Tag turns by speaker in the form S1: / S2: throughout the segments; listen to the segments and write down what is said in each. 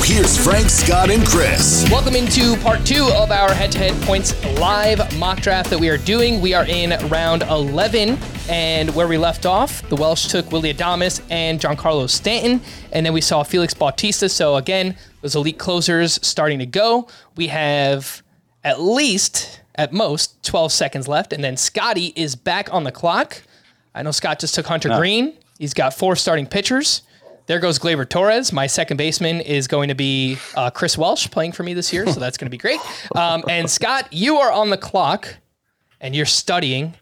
S1: Now, here's Frank, Scott, and Chris.
S2: Welcome into part two of our head to head points live mock draft that we are doing. We are in round 11, and where we left off, the Welsh took Willie Adames and Giancarlo Stanton, and then we saw Felix Bautista. So, again, those elite closers starting to go. We have at least, at most, 12 seconds left, and then Scotty is back on the clock. I know Scott just took Hunter Greene. He's got four starting pitchers. There goes Gleyber Torres. My second baseman is going to be uh, Chris Welsh playing for me this year, so that's going to be great. Um, and Scott, you are on the clock, and you're studying.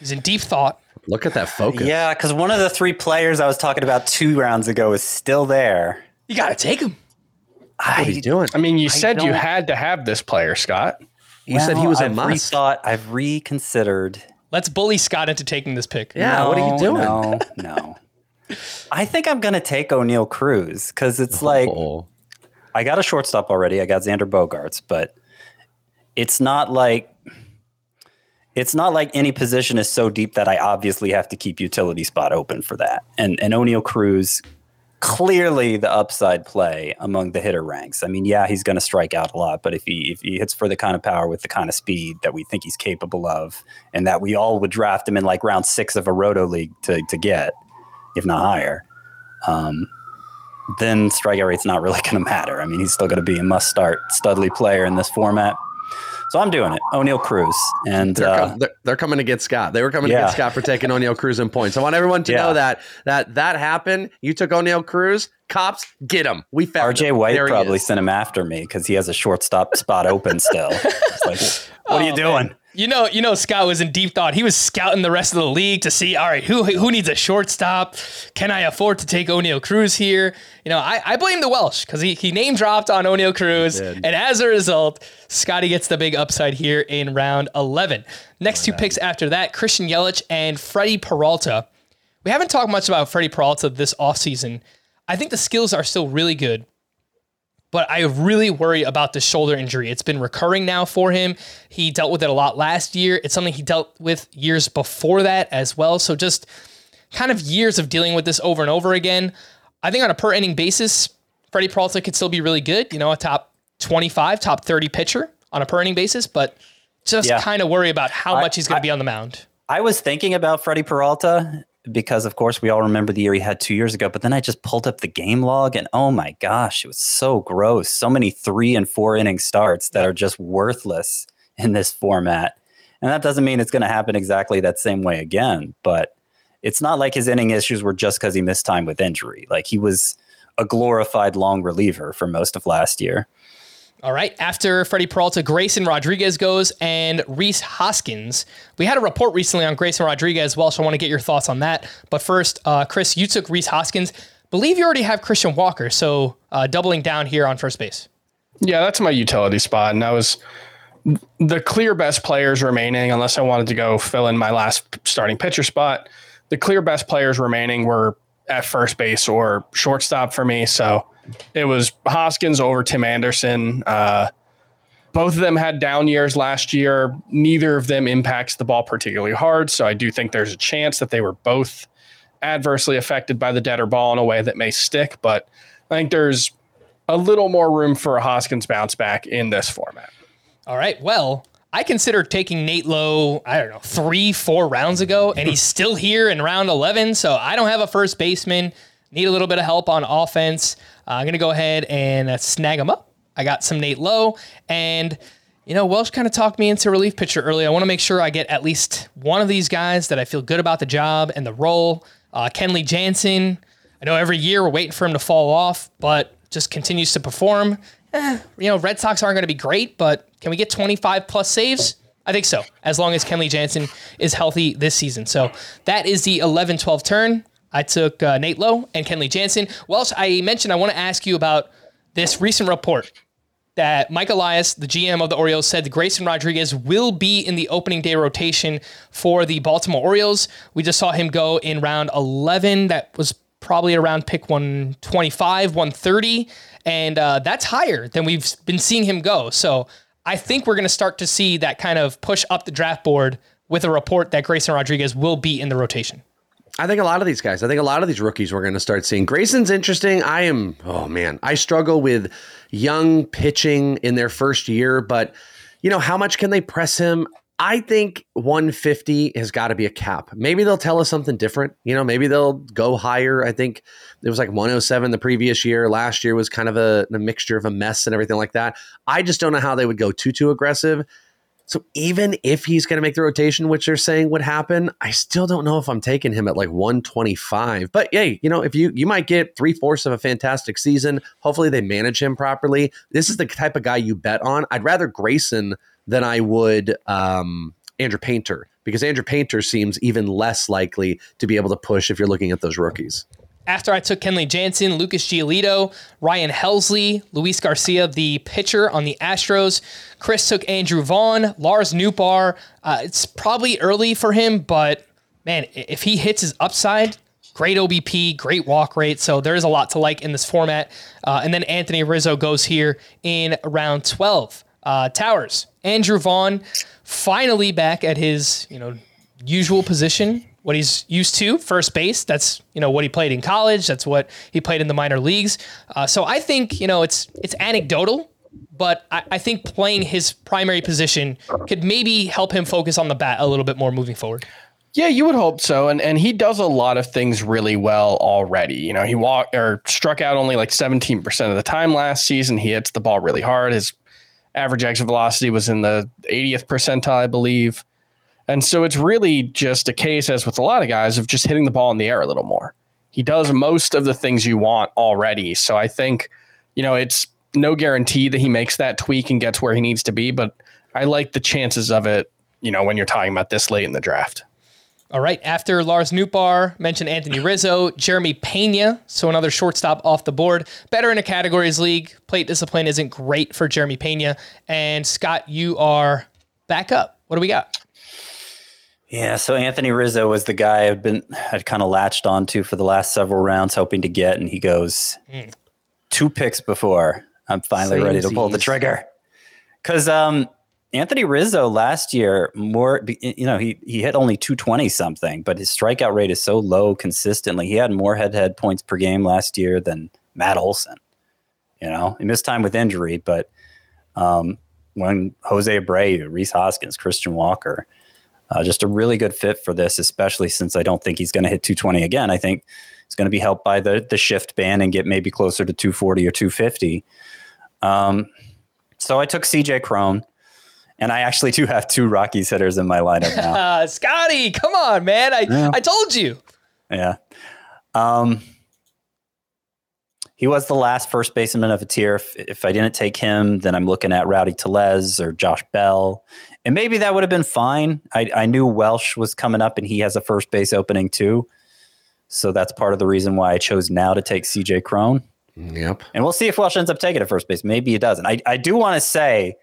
S2: He's in deep thought.
S3: Look at that focus.
S4: Yeah, because one of the three players I was talking about two rounds ago is still there.
S2: You got to take him.
S3: What are you doing?
S5: I mean, you said you
S4: don't-
S5: had to have this player, Scott.
S3: You said he was a
S4: I've
S3: must.
S4: rethought. I've reconsidered.
S2: Let's bully Scott into taking this pick.
S3: Yeah, what are you doing?
S4: No, no. I think I'm gonna take Oneil Cruz because it's like
S3: Oh.
S4: I got a shortstop already. I got Xander Bogaerts, but it's not like it's not like any position is so deep that I obviously have to keep utility spot open for that. And and Oneil Cruz clearly the upside play among the hitter ranks. I mean, yeah, he's going to strike out a lot, but if he if he hits for the kind of power with the kind of speed that we think he's capable of, and that we all would draft him in like round six of a roto league to to get, if not higher, um, then strikeout rate's not really going to matter. I mean, he's still going to be a must start studly player in this format. So I'm doing it. Oneil Cruz, and
S3: They're,
S4: uh,
S3: com- they're, they're coming to get Scott. They were coming to get Scott for taking Oneil Cruz in points. I want everyone to
S4: Yeah.
S3: know that that that happened. You took Oneil Cruz. Cops, get him. We found
S4: RJ
S3: him.
S4: White
S3: There
S4: probably sent him after me because he has a shortstop spot open still. It's like, what are you
S2: Oh,
S4: doing?
S2: man. You know, you know, Scott was in deep thought. He was scouting the rest of the league to see, all right, who who needs a shortstop? Can I afford to take Oneil Cruz here? You know, I, I blame the Welsh because he, he name dropped on Oneil Cruz, and as a result, Scotty gets the big upside here in round eleven. Next two picks after that, Christian Yelich and Freddie Peralta. We haven't talked much about Freddie Peralta this offseason. I think the skills are still really good but I really worry about the shoulder injury. It's been recurring now for him. He dealt with it a lot last year. It's something he dealt with years before that as well. So just kind of years of dealing with this over and over again. I think on a per inning basis, Freddie Peralta could still be really good. You know, a top 25, top 30 pitcher on a per inning basis, but just
S4: Yeah.
S2: kind of worry about how
S4: I-
S2: much he's going to be on the mound.
S4: I was thinking about Freddie Peralta because, of course, we all remember the year he had two years ago. But then I just pulled up the game log, and oh my gosh, it was so gross. So many three and four inning starts that are just worthless in this format. And that doesn't mean it's going to happen exactly that same way again. But it's not like his inning issues were just because he missed time with injury. Like he was a glorified long reliever for most of last year.
S2: All right. After Freddie Peralta, Grayson Rodriguez goes and Rhys Hoskins. We had a report recently on Grayson Rodriguez. Well, so I want to get your thoughts on that. But first, uh, Chris, you took Rhys Hoskins. Believe you already have Christian Walker, so uh, doubling down here on first base.
S5: Yeah, that's my utility spot. And that was the clear best players remaining, unless I wanted to go fill in my last starting pitcher spot. The clear best players remaining were at first base or shortstop for me. So it was Hoskins over Tim Anderson. Uh, both of them had down years last year. Neither of them impacts the ball particularly hard. So I do think there's a chance that they were both adversely affected by the deader ball in a way that may stick. But I think there's a little more room for a Hoskins bounce back in this format.
S2: All right. Well, I considered taking Nate Lowe, I don't know, three, four rounds ago, and he's still here in round 11. So I don't have a first baseman. Need a little bit of help on offense. Uh, I'm going to go ahead and uh, snag him up. I got some Nate Lowe. And, you know, Welsh kind of talked me into relief pitcher early. I want to make sure I get at least one of these guys that I feel good about the job and the role. Uh, Kenley Jansen. I know every year we're waiting for him to fall off, but just continues to perform. Eh, you know, Red Sox aren't going to be great, but can we get 25 plus saves? I think so, as long as Kenley Jansen is healthy this season. So that is the 11 12 turn. I took uh, Nate Lowe and Kenley Jansen. Welsh, I mentioned I want to ask you about this recent report that Mike Elias, the GM of the Orioles, said Grayson Rodriguez will be in the opening day rotation for the Baltimore Orioles. We just saw him go in round 11. That was probably around pick 125, 130. And uh, that's higher than we've been seeing him go. So I think we're going to start to see that kind of push up the draft board with a report that Grayson Rodriguez will be in the rotation.
S3: I think a lot of these guys, I think a lot of these rookies we're going to start seeing. Grayson's interesting. I am, oh man, I struggle with young pitching in their first year, but you know, how much can they press him? I think 150 has got to be a cap. Maybe they'll tell us something different. You know, maybe they'll go higher. I think it was like 107 the previous year. Last year was kind of a, a mixture of a mess and everything like that. I just don't know how they would go too, too aggressive. So even if he's going to make the rotation, which they're saying would happen, I still don't know if I'm taking him at like 125. But hey, you know, if you you might get three fourths of a fantastic season, hopefully they manage him properly. This is the type of guy you bet on. I'd rather Grayson than I would um, Andrew Painter because Andrew Painter seems even less likely to be able to push if you're looking at those rookies
S2: after I took Kenley Jansen, Lucas Giolito, Ryan Helsley, Luis Garcia, the pitcher on the Astros. Chris took Andrew Vaughn, Lars Nootbaar. Uh, it's probably early for him, but man, if he hits his upside, great OBP, great walk rate. So there's a lot to like in this format. Uh, and then Anthony Rizzo goes here in round 12. Uh, Towers, Andrew Vaughn, finally back at his you know usual position what he's used to, first base. That's you know what he played in college. That's what he played in the minor leagues. Uh, so I think you know it's it's anecdotal, but I, I, think playing his primary position could maybe help him focus on the bat a little bit more moving forward.
S5: Yeah, you would hope so, and and he does a lot of things really well already. You know, he walked or struck out only like seventeen percent of the time last season. He hits the ball really hard. His average exit velocity was in the 80th percentile, I believe. And so it's really just a case, as with a lot of guys, of just hitting the ball in the air a little more. He does most of the things you want already. So I think, you know, it's no guarantee that he makes that tweak and gets where he needs to be, but I like the chances of it, you know, when you're talking about this late in the draft.
S2: All right. After Lars Nootbaar, mentioned Anthony Rizzo, Jeremy Pena, so another shortstop off the board. Better in a categories league. Plate discipline isn't great for Jeremy Pena. And Scott, you are back up. What do we got?
S4: Yeah, so Anthony Rizzo was the guy I've been I'd kind of latched onto for the last several rounds, hoping to get, and he goes mm. two picks before I'm finally Same ready to pull the trigger. Because um, Anthony Rizzo last year, more you know, he he hit only 220 something, but his strikeout rate is so low consistently. He had more head-to-head points per game last year than Matt Olson. You know, he missed time with injury, but um, when Jose Abreu, Rhys Hoskins, Christian Walker uh, just a really good fit for this, especially since I don't think he's going to hit 220 again. I think he's going to be helped by the the shift band and get maybe closer to 240 or 250. Um, so I took CJ Cron. And I actually do have two Rockies hitters in my lineup now.
S2: Scotty, come on, man. I, yeah. I told you.
S4: Yeah. Um, he was the last first baseman of a tier. If, if I didn't take him, then I'm looking at Rowdy Tellez or Josh Bell. And maybe that would have been fine. I, I knew Welsh was coming up and he has a first base opening too. So that's part of the reason why I chose now to take CJ Cron.
S3: Yep.
S4: And we'll see if Welsh ends up taking a first base. Maybe he doesn't. I, I do want to say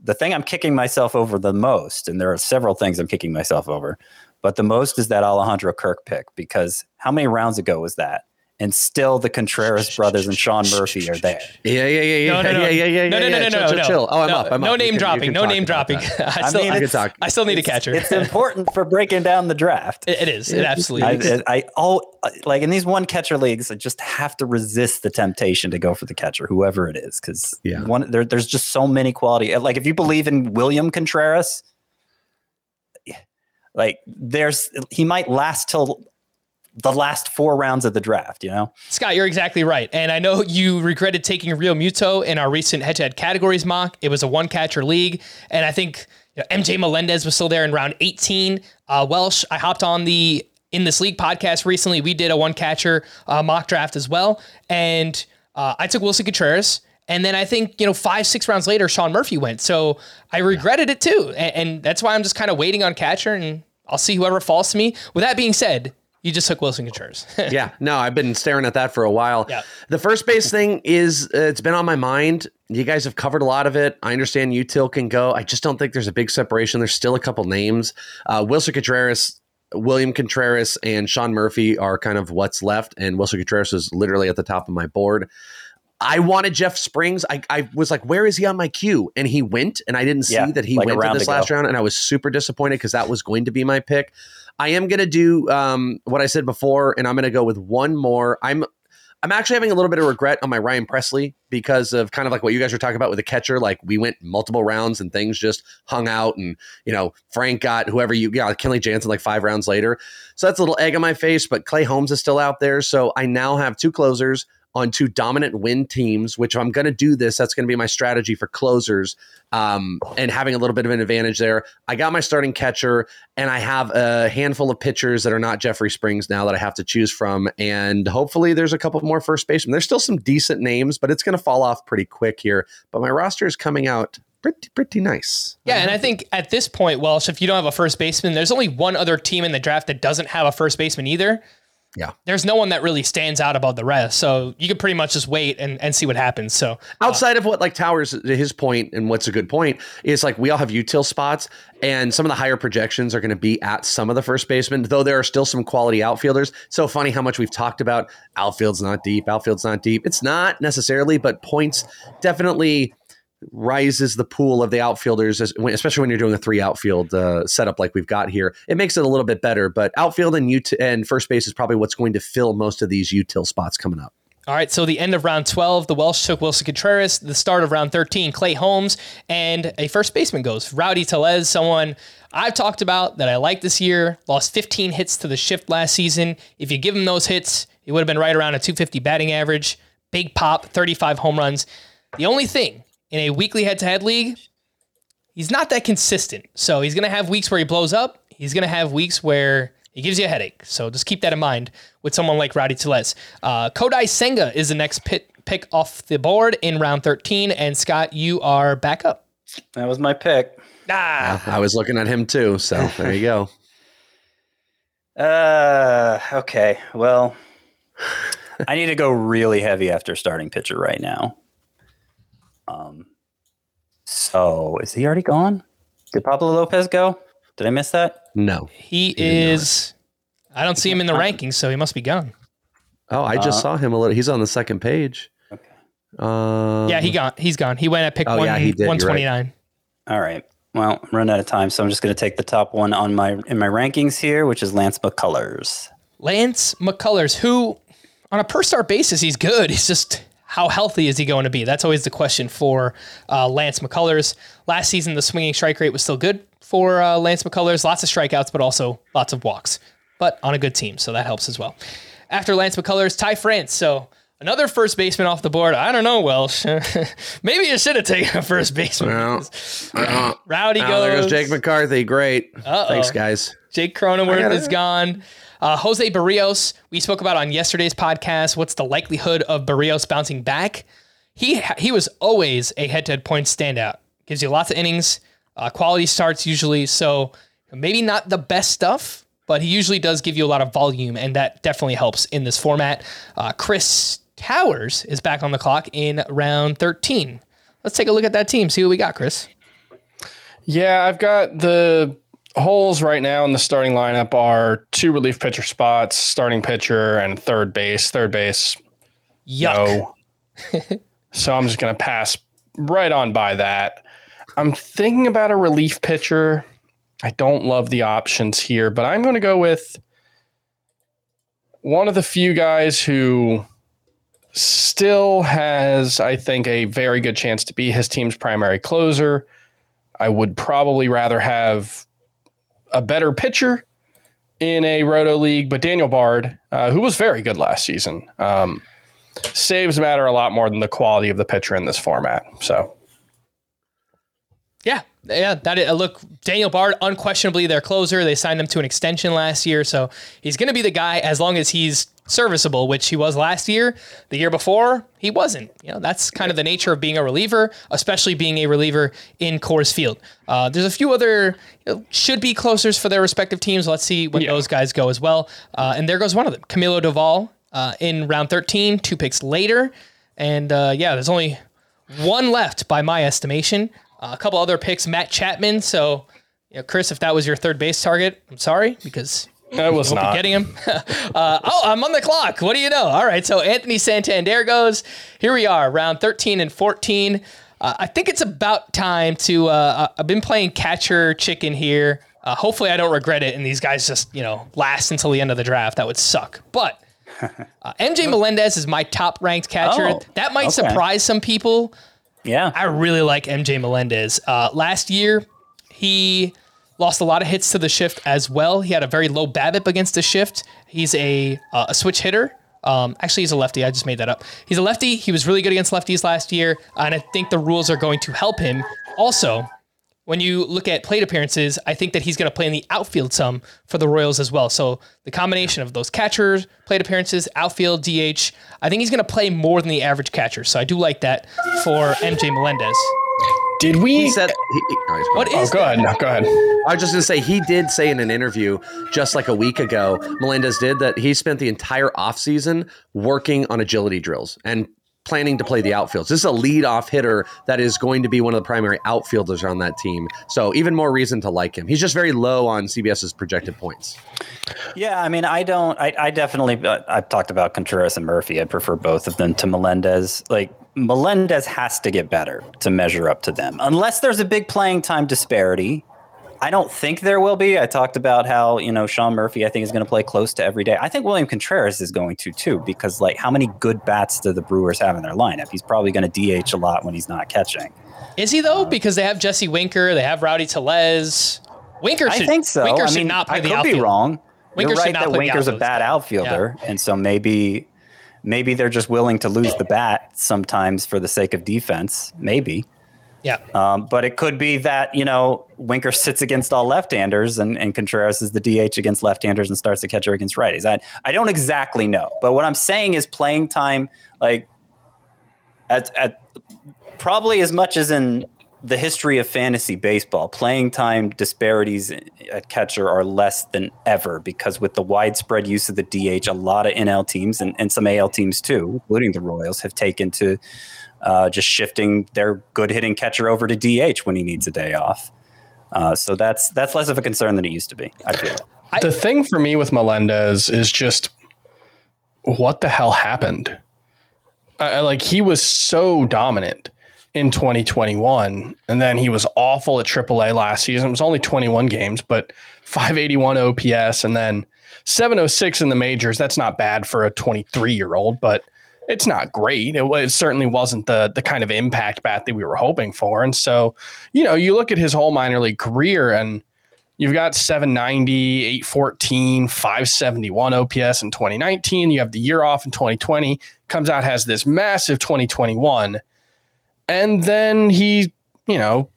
S4: the thing I'm kicking myself over the most, and there are several things I'm kicking myself over, but the most is that Alejandro Kirk pick because how many rounds ago was that? And still the Contreras brothers and Sean Murphy are there.
S3: Yeah, yeah, yeah, yeah,
S2: No, no, no,
S3: yeah, yeah, yeah,
S2: no, no,
S3: yeah,
S2: no, no,
S3: chill,
S2: no,
S3: chill,
S2: no.
S3: chill. Oh, I'm
S2: no,
S3: up. I'm
S2: no
S3: up. You
S2: name
S3: can-
S2: dropping. No name dropping. I still,
S4: mean,
S2: I,
S4: it's-
S3: talk.
S2: I still need a catcher.
S4: It's important for breaking down the draft.
S2: It- it is. It absolutely is.
S4: I, I all like in these one catcher leagues, I just have to resist the temptation to go for the catcher, whoever it is, because
S3: Yeah.
S4: one there, there's just so many quality. Like if you believe in William Contreras, like there's he might last till the last four rounds of the draft. You know,
S2: Scott, you're exactly right. And I know you regretted taking Realmuto in our recent head to head categories mock. It was a one catcher league. And I think you know, MJ Melendez was still there in round 18. Uh, Welsh, I hopped on the In This League podcast recently. We did a one catcher uh, mock draft as well. And uh, I took Willson Contreras. And then I think, you know, five, six rounds later, Sean Murphy went. So I regretted it too. And, and that's why I'm just kind of waiting on catcher and I'll see whoever falls to me. With that being said, you just took Willson Contreras.
S3: yeah, no, I've been staring at that for a while.
S2: Yeah.
S3: The first base thing is uh, it's been on my mind. You guys have covered a lot of it. I understand Util can go. I just don't think there's a big separation. There's still a couple names. Uh, Willson Contreras, William Contreras, and Sean Murphy are kind of what's left. And Willson Contreras is literally at the top of my board. I wanted Jeff Springs. I, I was like, where is he on my queue? And he went, and I didn't see
S4: Yeah,
S3: that he
S4: like
S3: went to this
S4: ago.
S3: last round, and I was super disappointed because that was going to be my pick. I am going to do um, what I said before, and I'm going to go with one more. I'm I'm actually having a little bit of regret on my Ryan Presley because of kind of like what you guys were talking about with the catcher. Like we went multiple rounds and things just hung out, and you know Frank got whoever you got, Kenley Jansen like five rounds later. So that's a little egg on my face. But Clay Holmes is still out there, so I now have two closers on two dominant win teams. Which I'm going to do this, that's going to be my strategy for closers um, and having a little bit of an advantage there. I got my starting catcher, and I have a handful of pitchers that are not Jeffrey Springs now that I have to choose from. And hopefully, there's a couple more first basemen. There's still some decent names, but it's going to fall off pretty quick here. But my roster is coming out pretty pretty nice.
S2: Yeah, and I think at this point, Welsh, if you don't have a first baseman, there's only one other team in the draft that doesn't have a first baseman either.
S3: Yeah.
S2: There's no one that really stands out above the rest. So you could pretty much just wait and, and see what happens. So uh,
S3: Outside of what like Towers, his point and what's a good point is like we all have util spots, and some of the higher projections are going to be at some of the first basemen, though there are still some quality outfielders. So funny how much we've talked about outfield's not deep, outfield's not deep. It's not necessarily, but points definitely rises the pool of the outfielders, especially when you're doing a three outfield uh, setup like we've got here. It makes it a little bit better, but outfield and ut- and first base is probably what's going to fill most of these util spots coming up.
S2: All right, so the end of round 12, the Welsh took Willson Contreras. The start of round 13, Clay Holmes, and a first baseman goes. Rowdy Tellez, someone I've talked about that I like this year, lost 15 hits to the shift last season. If you give him those hits, he would have been right around a 250 batting average. Big pop, 35 home runs. The only thing in a weekly head to head league, he's not that consistent. So he's going to have weeks where he blows up. He's going to have weeks where he gives you a headache. So just keep that in mind with someone like Rowdy Tellez. Uh, Kodai Senga is the next pit, pick off the board in round 13. And Scott, you are back up.
S4: that was my pick.
S2: Ah,
S3: I was looking at him too, so there you go.
S4: Uh, okay. Well, I need to go really heavy after starting pitcher right now. Um, so is he already gone? Did Pablo Lopez go? Did I miss that?
S3: No.
S2: he is. I don't see him in the rankings, so he must be gone.
S3: Oh, I just saw him a little. He's on the second page.
S4: Okay.
S3: Uh,
S2: Yeah, he gone. He's gone. He went at pick
S3: Oh,
S2: one,
S3: yeah, he did. You're right.
S2: 129.
S4: All right. Well, I'm running out of time, so I'm just going to take the top one on my in my rankings here, which is Lance McCullers.
S2: Lance McCullers, who on a per start basis, he's good. He's just how healthy is he going to be? That's always the question for uh, Lance McCullers. Last season, the swinging strike rate was still good for uh, Lance McCullers. Lots of strikeouts, but also lots of walks, but on a good team. So that helps as well. After Lance McCullers, Ty France. So another first baseman off the board. I don't know, Welsh. Maybe you should have taken a first baseman.
S3: Well, uh,
S2: Rowdy
S3: oh,
S2: goes.
S3: there goes Jake McCarthy. Great.
S2: Uh-oh.
S3: Thanks, guys.
S2: Jake Cronenworth is gone. Uh, Jose Berrios, we spoke about on yesterday's podcast. What's the likelihood of Berrios bouncing back? He he was always a head-to-head point standout. Gives you lots of innings, uh, quality starts usually. So maybe not the best stuff, but he usually does give you a lot of volume, and that definitely helps in this format. Uh, Chris Towers is back on the clock in round 13. Let's take a look at that team. See what we got, Chris.
S5: Yeah, I've got the holes right now in the starting lineup are two relief pitcher spots, starting pitcher, and third base. Third base,
S2: Yuck.
S5: no. so I'm just going to pass right on by that. I'm thinking about a relief pitcher. I don't love the options here, but I'm going to go with one of the few guys who still has, I think, a very good chance to be his team's primary closer. I would probably rather have a better pitcher in a roto league, but Daniel Bard, uh, who was very good last season, um, saves matter a lot more than the quality of the pitcher in this format. So,
S2: Yeah, yeah. That is, look, Daniel Bard, unquestionably their closer. They signed him to an extension last year, so he's going to be the guy as long as he's serviceable, which he was last year. The year before, he wasn't. You know, that's kind of the nature of being a reliever, especially being a reliever in Coors Field. Uh, there's a few other you know, should be closers for their respective teams. Let's see when
S5: Yeah.
S2: those guys go as well. Uh, and there goes one of them, Camilo Doval, uh, in round 13, two picks later. And uh, yeah, there's only one left by my estimation. Uh, a couple other picks, Matt Chapman. So, you know, Chris, if that was your third base target, I'm sorry because
S5: that was not
S2: getting him. uh, oh, I'm on the clock. What do you know? All right. So Anthony Santander goes. Here we are, round 13 and 14. Uh, I think it's about time to. Uh, I've been playing catcher chicken here. Uh, hopefully, I don't regret it, and these guys just you know last until the end of the draft. That would suck. But uh, MJ Melendez is my top ranked catcher.
S4: Oh,
S2: that might
S4: okay.
S2: surprise some people.
S4: Yeah.
S2: I really like MJ Melendez. Uh, last year, he lost a lot of hits to the shift as well. He had a very low BABIP against the shift. He's a uh, a switch hitter. Um, actually, he's a lefty. I just made that up. He's a lefty. He was really good against lefties last year, and I think the rules are going to help him. Also, when you look at plate appearances, I think that he's going to play in the outfield some for the Royals as well. So the combination of those catchers, plate appearances, outfield, DH, I think he's going to play more than the average catcher. So I do like that for MJ Melendez.
S5: Did we?
S3: He said, he, he- oh, he's
S2: What
S5: oh, go ahead. No, go ahead.
S3: I was just going to say, he did say in an interview just like a week ago, Melendez did, that he spent the entire offseason working on agility drills and planning to play the outfields. This is a lead off hitter that is going to be one of the primary outfielders on that team. So even more reason to like him. He's just very low on CBS's projected points.
S4: Yeah, I mean, I don't. I, I definitely. Uh, I've talked about Contreras and Murphy. I prefer both of them to Melendez. Like Melendez has to get better to measure up to them, unless there's a big playing time disparity. I don't think there will be. I talked about how you know Sean Murphy. I think is going to play close to every day. I think William Contreras is going to too, because like how many good bats do the Brewers have in their lineup? He's probably going to DH a lot when he's not catching.
S2: Is he though? Uh, because they have Jesse Winker, they have Rowdy Tellez. Winker should.
S4: I think so.
S2: Winker
S4: I
S2: should
S4: mean,
S2: not play
S4: I could
S2: outfield.
S4: be wrong.
S2: Winker
S4: You're right
S2: not
S4: that Winker's a bad outfielder, and so maybe maybe they're just willing to lose the bat sometimes for the sake of defense. Maybe.
S2: Yeah.
S4: Um, but it could be that, you know, Winker sits against all left-handers and, and Contreras is the DH against left-handers and starts the catcher against righties. I, I don't exactly know. But what I'm saying is playing time, like at, at probably as much as in the history of fantasy baseball, playing time disparities at catcher are less than ever because with the widespread use of the DH, a lot of NL teams and, and some AL teams too, including the Royals, have taken to uh, just shifting their good hitting catcher over to DH when he needs a day off. Uh, so that's that's less of a concern than it used to be. I feel.
S5: the thing for me with Melendez is just what the hell happened? I, I- like he was so dominant in 2021, and then he was awful at AAA last season. It was only 21 games, but 581 OPS, and then 706 in the majors. That's not bad for a 23 year old, but it's not great. It, it certainly wasn't the the kind of impact bat that we were hoping for. And so, you know, you look at his whole minor league career, and You've got 790, 814, 571 OPS in 2019. You have the year off in 2020. Comes out, has this massive 2021. And then he, you know,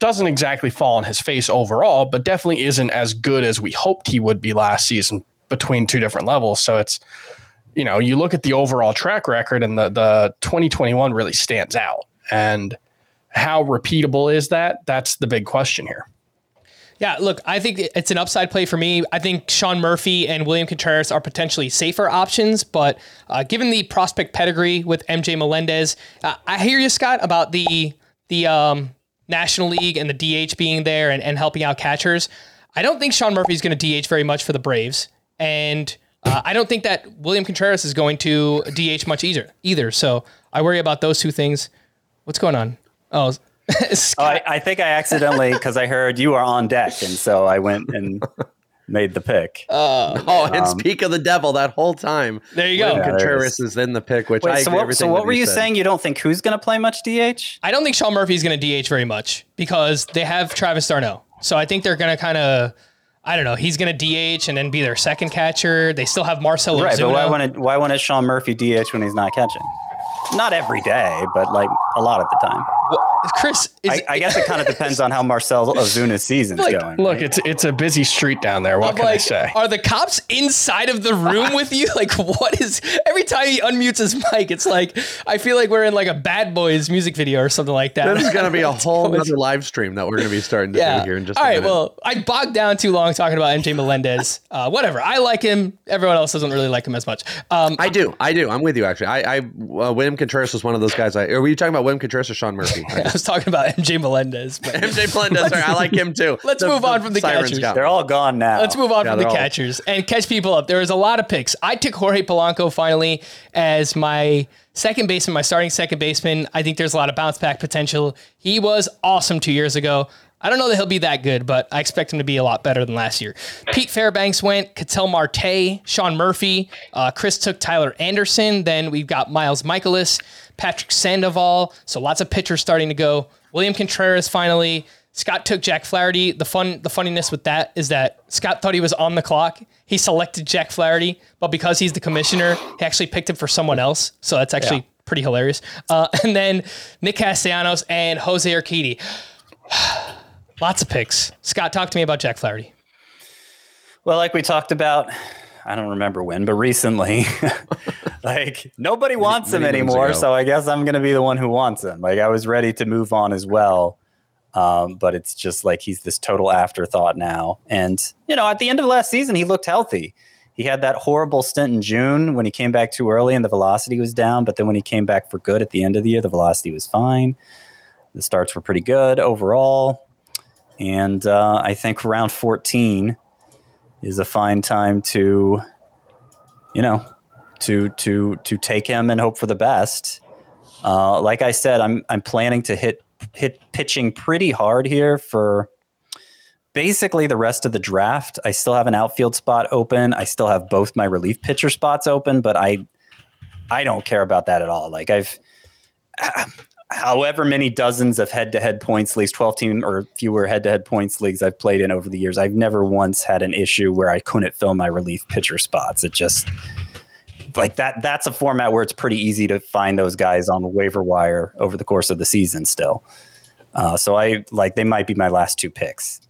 S5: doesn't exactly fall on his face overall, but definitely isn't as good as we hoped he would be last season between two different levels. So it's, you know, you look at the overall track record and the, the 2021 really stands out. And how repeatable is that? That's the big question here.
S2: Yeah, look, I think it's an upside play for me. I think Sean Murphy and William Contreras are potentially safer options, but uh, given the prospect pedigree with MJ Melendez, uh, I hear you, Scott, about the the um, National League and the DH being there and, and helping out catchers. I don't think Sean Murphy's going to DH very much for the Braves, and uh, I don't think that William Contreras is going to DH much either. Either, so I worry about those two things. What's going on? Oh,
S4: Oh, I, I think I accidentally because I heard you are on deck, and so I went and made the pick.
S3: Oh, and speak of the devil that whole time.
S2: There you go. Yeah,
S3: Contreras is in the pick, which I
S4: Wait, so
S3: agree
S4: what, so what were you
S3: said.
S4: saying? You don't think who's going to play much DH?
S2: I don't think Sean Murphy's going to DH very much because they have Travis d'Arnaud. So I think they're going to kind of, I don't know, he's going to DH and then be their second catcher. They still have Marcelo
S4: Right, but why
S2: Ozuna.
S4: wouldn't why wouldn't Sean Murphy DH when he's not catching? Not every day, but like a lot of the time.
S2: Chris is
S4: I, I guess it kind of depends on how Marcell Ozuna's season's
S2: Like,
S4: going.
S5: Look, it's it's a busy street down there. What
S2: I'm
S5: can I say?
S2: are the cops inside of the room with you? Like, what is every time he unmutes his mic? It's like I feel like we're in like a Bad Boys music video or something like that.
S3: This is going to be a whole other live stream that we're going to be starting to
S2: yeah.
S3: do here in just
S2: All
S3: a
S2: right.
S3: minute.
S2: Well, I bogged down too long talking about MJ Melendez. Uh, whatever. I like him. Everyone else doesn't really like him as much. Um,
S3: I do. I do. I'm with you, actually. I, I uh, William Contreras was one of those guys. I, are we talking about William Contreras or Sean Murphy? I
S2: I was talking about MJ Melendez. But
S3: MJ Melendez, sorry, I like him too.
S2: Let's move on from the
S3: Siren
S2: catchers.
S3: Scout.
S4: They're all gone now.
S2: Let's move on
S3: Yeah,
S2: from the
S3: they're all-
S2: catchers and catch people up. There was a lot of picks. I took Jorge Polanco finally as my second baseman, my starting second baseman. I think there's a lot of bounce back potential. He was awesome two years ago. I don't know that he'll be that good, but I expect him to be a lot better than last year. Pete Fairbanks went, Ketel Marte, Sean Murphy, uh, Chris took Tyler Anderson. Then we've got Miles Mikolas, Patrick Sandoval. So lots of pitchers starting to go. William Contreras finally. Scott took Jack Flaherty. The fun, the funniness with that is that Scott thought he was on the clock. He selected Jack Flaherty, but because he's the commissioner, he actually picked him for someone else. So that's actually pretty hilarious. Uh, and then Nick Castellanos and Jose Urquidy. Lots of picks. Scott, talk to me about Jack Flaherty.
S4: Well, like we talked about, I don't remember when, but recently, like nobody wants him anymore. So I guess I'm going to be the one who wants him. Like I was ready to move on as well. Um, but it's just like he's this total afterthought now. And, you know, at the end of last season, he looked healthy. He had that horrible stint in June when he came back too early and the velocity was down. But then when he came back for good at the end of the year, the velocity was fine. The starts were pretty good overall. And uh, I think round 14 is a fine time to, you know, to to to take him and hope for the best. Uh, like I said, I'm I'm planning to hit hit pitching pretty hard here for basically the rest of the draft. I still have an outfield spot open. I still have both my relief pitcher spots open, but I I don't care about that at all. Like I've however many dozens of head-to-head points leagues 12 team or fewer head-to-head points leagues i've played in over the years i've never once had an issue where i couldn't fill my relief pitcher spots. It just like that that's a format where it's pretty easy to find those guys on the waiver wire over the course of the season still. Uh, so i like they might be my last two picks.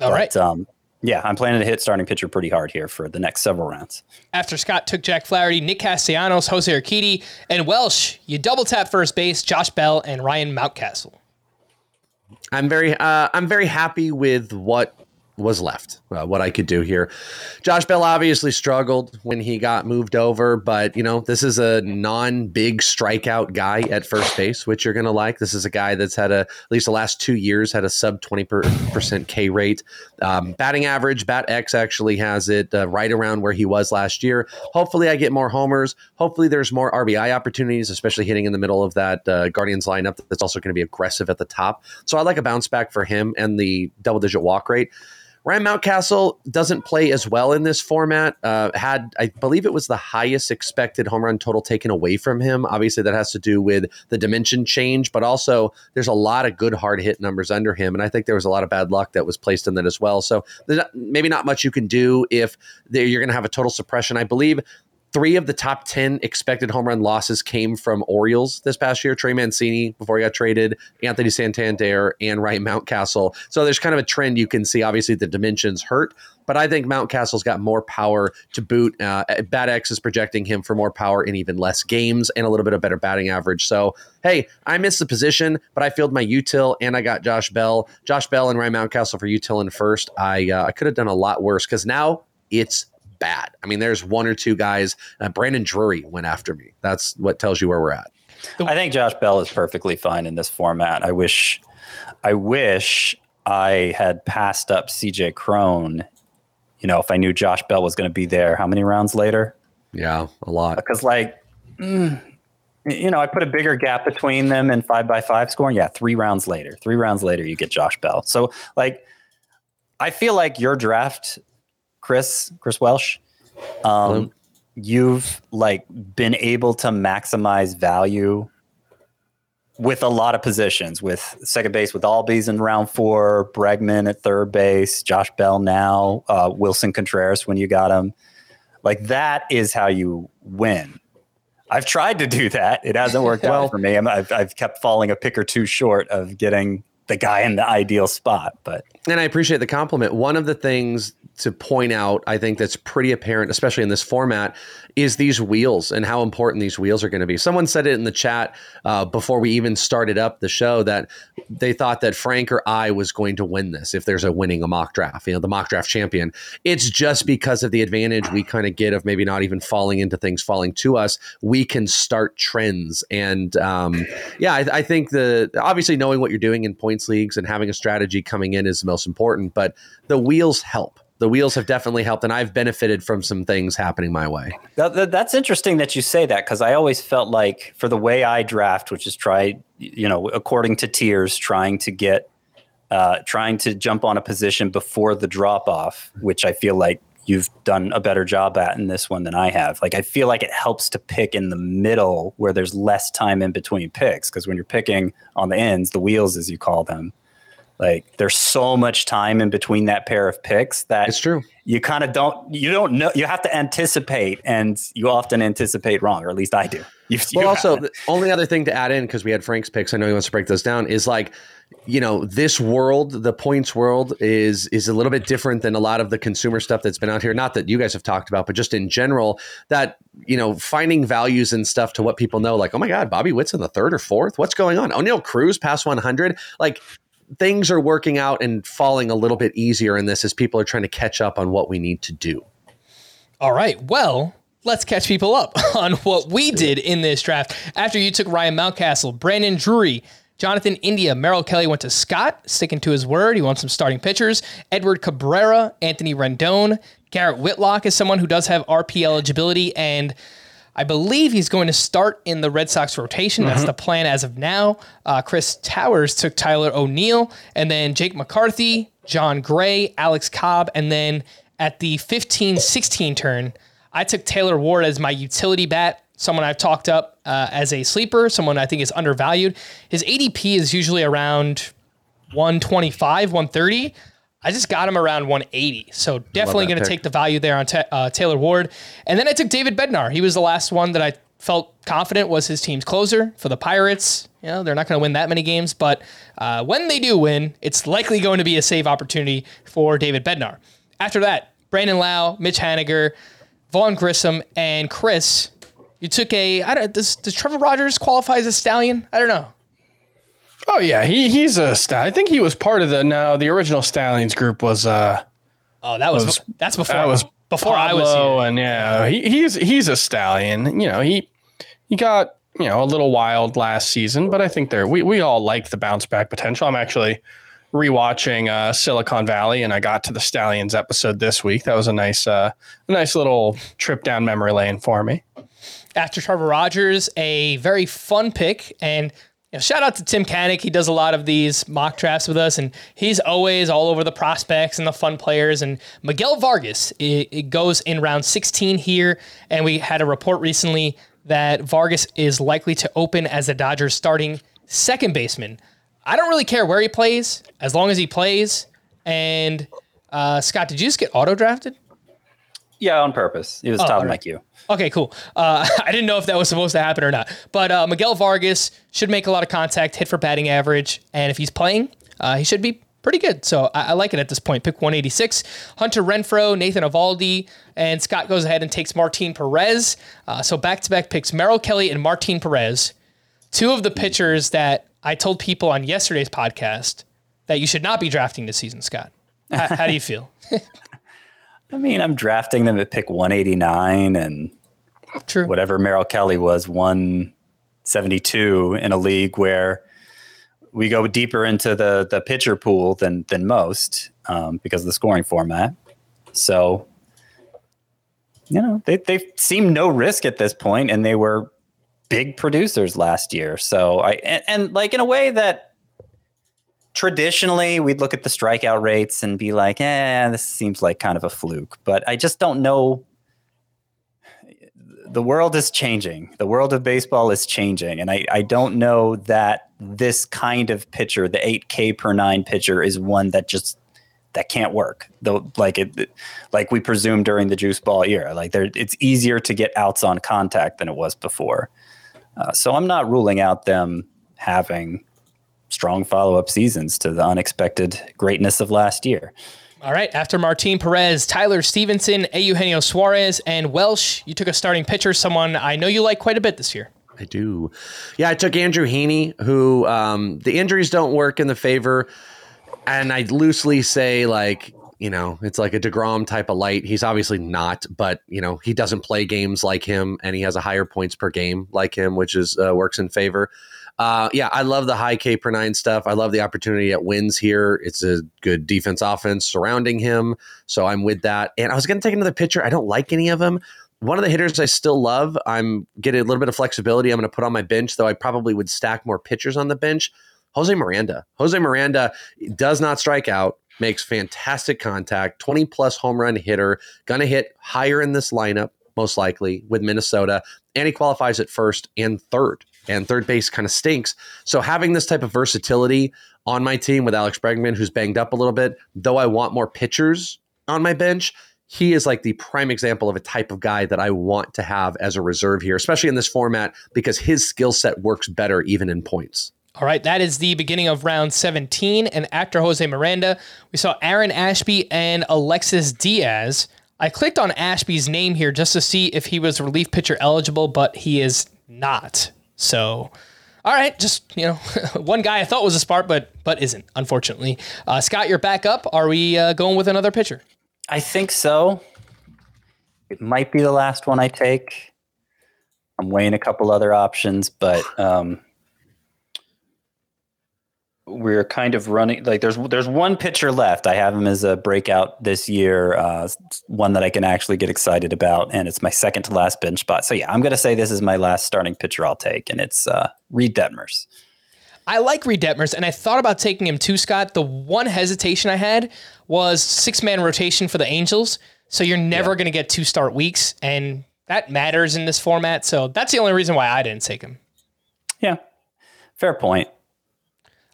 S2: All right.
S4: but um, yeah i'm planning to hit starting pitcher pretty hard here for the next several rounds
S2: After Scott took Jack Flaherty, Nick Castellanos, Jose Urquidy, and Welsh, you double tap first base, Josh Bell and Ryan Mountcastle.
S3: I'm very uh, I'm very happy with what was left, uh, what I could do here. Josh Bell obviously struggled when he got moved over, but you know this is a non-big strikeout guy at first base, which you're gonna like. This is a guy that's had a at least the last two years had a sub twenty percent K rate. Um, batting average, Bat X actually has it uh, right around where he was last year. Hopefully, I get more homers. Hopefully, there's more RBI opportunities, especially hitting in the middle of that uh, Guardians lineup. That's also going to be aggressive at the top. So I like a bounce back for him and the double-digit walk rate. Ryan Mountcastle doesn't play as well in this format. Uh, had I believe it was the highest expected home run total taken away from him. Obviously, that has to do with the dimension change, but also there's a lot of good hard hit numbers under him, and I think there was a lot of bad luck that was placed in that as well. So not, maybe not much you can do if you're going to have a total suppression. I believe three of the top 10 expected home run losses came from Orioles this past year. Trey Mancini before he got traded, Anthony Santander, and Ryan Mountcastle. So there's kind of a trend you can see. Obviously, the dimensions hurt, but I think Mountcastle's got more power to boot. Uh, Bat X is projecting him for more power in even less games and a little bit of better batting average. So, hey, I missed the position, but I filled my util and I got Josh Bell. Josh Bell and Ryan Mountcastle for util in first. I, uh, I could have done a lot worse because now it's bad. I mean, there's one or two guys. Uh, Brandon Drury went after me. That's what tells you where we're at.
S4: I think Josh Bell is perfectly fine in this format. I wish, I wish I had passed up CJ Cron, you know, if I knew Josh Bell was going to be there, how many rounds later?
S3: Yeah, a lot.
S4: Because, like, mm, you know, I put a bigger gap between them and five by five scoring. Yeah, three rounds later. Three rounds later, you get Josh Bell. So, like, I feel like your draft, Chris, Chris Welsh, um, you've like been able to maximize value with a lot of positions with second base with Albies in round four, Bregman at third base, Josh Bell now, uh, Willson Contreras when you got him. Like that is how you win. I've tried to do that. It hasn't worked well, out for me. i have I've kept falling a pick or two short of getting the guy in the ideal spot. But
S3: and I appreciate the compliment. One of the things to point out, I think that's pretty apparent, especially in this format, is these wheels and how important these wheels are going to be. Someone said it in the chat uh, before we even started up the show that they thought that Frank or I was going to win this if there's a winning a mock draft, you know, the mock draft champion. It's just because of the advantage we kind of get of maybe not even falling into things falling to us. We can start trends. And um, yeah, I, I think the obviously knowing what you're doing in points leagues and having a strategy coming in is the most important, but the wheels help the wheels have definitely helped, and I've benefited from some things happening my way.
S4: That, that, that's interesting that you say that because I always felt like for the way I draft, which is try, you know, according to tiers, trying to get, uh, trying to jump on a position before the drop off, which I feel like you've done a better job at in this one than I have. Like I feel like it helps to pick in the middle where there's less time in between picks because when you're picking on the ends, the wheels as you call them, like there's so much time in between that pair of picks that
S3: it's true.
S4: You kind of don't you don't know you have to anticipate and you often anticipate wrong, or at least I do.
S3: You, well, you also the only other thing to add in because we had Frank's picks. I know he wants to break those down. Is like you know this world the points world is is a little bit different than a lot of the consumer stuff that's been out here not that you guys have talked about but just in general that you know finding values and stuff to what people know like oh my god bobby witt's in the third or fourth what's going on oh, oneil cruz past 100 like things are working out and falling a little bit easier in this as people are trying to catch up on what we need to do.
S2: All right. Well, let's catch people up on what we did in this draft. After you took Ryan Mountcastle, Brandon Drury, Jonathan India, Merrill Kelly went to Scott, sticking to his word. He wants some starting pitchers. Edward Cabrera, Anthony Rendon, Garrett Whitlock is someone who does have RP eligibility and I believe he's going to start in the Red Sox rotation. Mm-hmm. That's the plan as of now. Uh, Chris Towers took Tyler O'Neill, and then Jake McCarthy, Jon Gray, Alex Cobb, and then at the 15 16 turn, I took Taylor Ward as my utility bat, someone I've talked up uh, as a sleeper, someone I think is undervalued. His ADP is usually around 125, 130. I just got him around 180. So definitely going to take the value there on uh, Taylor Ward. And then I took David Bednar. He was the last one that I felt confident was his team's closer for the Pirates. You know, they're not going to win that many games, but uh, when they do win, it's likely going to be a save opportunity for David Bednar. After that, Brandon Lowe, Mitch Haniger, Vaughn Grissom, and Chris. You took a. I don't. Does, does Trevor Rogers qualify as a stallion? I don't know.
S5: Oh yeah, he he's a. I think he was part of the no, the original Stallions group was uh
S2: Oh, that was, was that's before that was before Pablo I was here.
S5: and yeah, he, he's he's a stallion. You know, he he got, you know, a little wild last season, but I think there we we all like the bounce back potential. I'm actually rewatching uh, Silicon Valley, and I got to the Stallions episode this week. That was a nice, uh, a nice little trip down memory lane for me.
S2: After Trevor Rogers, a very fun pick, and know, shout out to Tim Kanak. He does a lot of these mock drafts with us, and he's always all over the prospects and the fun players. And Miguel Vargas, it, it goes in round 16 here, and we had a report recently that Vargas is likely to open as the Dodgers starting second baseman. I don't really care where he plays, as long as he plays. And uh, Scott, did you just get auto drafted?
S4: Yeah, on purpose. It was oh, top right. of my queue.
S2: Okay, cool. Uh, I didn't know if that was supposed to happen or not. But uh, Miguel Vargas should make a lot of contact, hit for batting average, and if he's playing, uh, he should be pretty good. So I, I, like it at this point. Pick 186. Hunter Renfroe, Nathan Eovaldi, and Scott goes ahead and takes Martin Perez. Uh, so back to back picks Merrill Kelly and Martin Perez, two of the pitchers that I told people on yesterday's podcast that you should not be drafting this season, Scott. how, how do you feel?
S4: I mean, I'm drafting them at pick 189 and
S2: True.
S4: whatever Merrill Kelly was 172 in a league where we go deeper into the the pitcher pool than than most um, because of the scoring format. So, you know, they they seem no risk at this point, and they were big producers last year. So I and, and like in a way that traditionally we'd look at the strikeout rates and be like, eh, this seems like kind of a fluke. But I just don't know. The world is changing. The world of baseball is changing. And I, I don't know that this kind of pitcher, the 8K per nine pitcher, is one that just that can't work. Though like it like we presumed during the juice ball era. Like there it's easier to get outs on contact than it was before. Uh, so I'm not ruling out them having strong follow up seasons to the unexpected greatness of last year.
S2: All right. After Martin Perez, Tyler Stephenson, Eugenio Suarez, and Welsh, you took a starting pitcher, someone I know you like quite a bit this year.
S3: I do. Yeah, I took Andrew Heaney, who um, the injuries don't work in the favor. And I loosely say, like, you know, it's like a DeGrom type of light. He's obviously not, but, you know, he doesn't play games like him and he has a higher points per game like him, which is uh, works in favor. Uh, yeah, I love the high K per nine stuff. I love the opportunity at wins here. It's a good defense offense surrounding him. So I'm with that. And I was going to take another pitcher. I don't like any of them. One of the hitters I still love. I'm getting a little bit of flexibility. I'm going to put on my bench, though I probably would stack more pitchers on the bench. Jose Miranda. Jose Miranda does not strike out, makes fantastic contact, 20 plus home run hitter, going to hit higher in this lineup, most likely with Minnesota. And he qualifies at first and third and third base kind of stinks. So having this type of versatility on my team with Alex Bregman, who's banged up a little bit, though I want more pitchers on my bench, he is like the prime example of a type of guy that I want to have as a reserve here, especially in this format, because his skill set works better even in points.
S2: All right, that is the beginning of round 17. And after Jose Miranda, we saw Aaron Ashby and Alexis Diaz. I clicked on Ashby's name here just to see if he was relief pitcher eligible, but he is not. So, all right, just you know, one guy I thought was a spark, but but isn't, unfortunately. Uh, Scott, you're back up. Are we uh, going with another pitcher?
S4: I think so. It might be the last one I take. I'm weighing a couple other options, but um, we're kind of running like there's there's one pitcher left. I have him as a breakout this year, uh, one that I can actually get excited about, and it's my second to last bench spot. So yeah, I'm gonna say this is my last starting pitcher I'll take, and it's uh, Reid Detmers.
S2: I like Reid Detmers, and I thought about taking him too, Scott. The one hesitation I had was six man rotation for the Angels, so you're never yeah. gonna get two start weeks, and that matters in this format. So that's the only reason why I didn't take him.
S4: Yeah, fair point.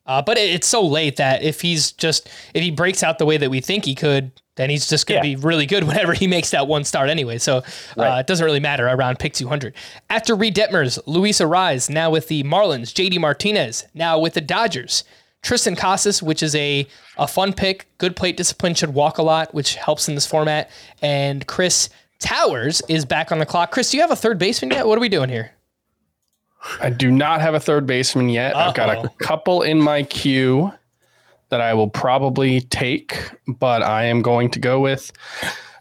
S2: Uh, but it, it's so late that if he's just if he breaks out the way that we think he could, then he's just going to yeah. be really good whenever he makes that one start anyway. So uh, right. it doesn't really matter around pick 200. After Reid Detmers, Luis Arraez, now with the Marlins, JD Martinez, now with the Dodgers. Triston Casas, which is a, a fun pick, good plate discipline, should walk a lot, which helps in this format. And Chris Towers is back on the clock. Chris, do you have a third baseman yet? What are we doing here?
S5: I do not have a third baseman yet. Uh-oh. I've got a couple in my queue that I will probably take, but I am going to go with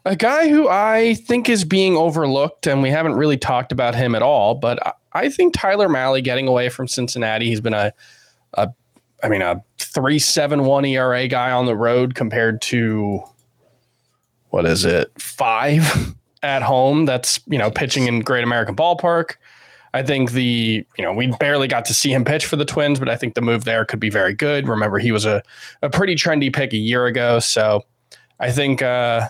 S5: a guy who I think is being overlooked, and we haven't really talked about him at all. But I think Tyler Mahle getting away from Cincinnati, he's been a, a I mean, a three seven one ERA guy on the road compared to what is it five at home? That's you know pitching in Great American Ballpark. I think the, you know, we barely got to see him pitch for the Twins, but I think the move there could be very good. Remember, he was a, a pretty trendy pick a year ago. So I think uh,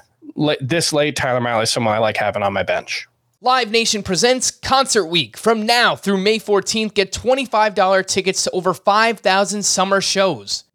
S5: this late, Tyler Mahle is someone I like having on my bench.
S2: Live Nation presents Concert Week. From now through May 14th, get $25 tickets to over 5,000 summer shows.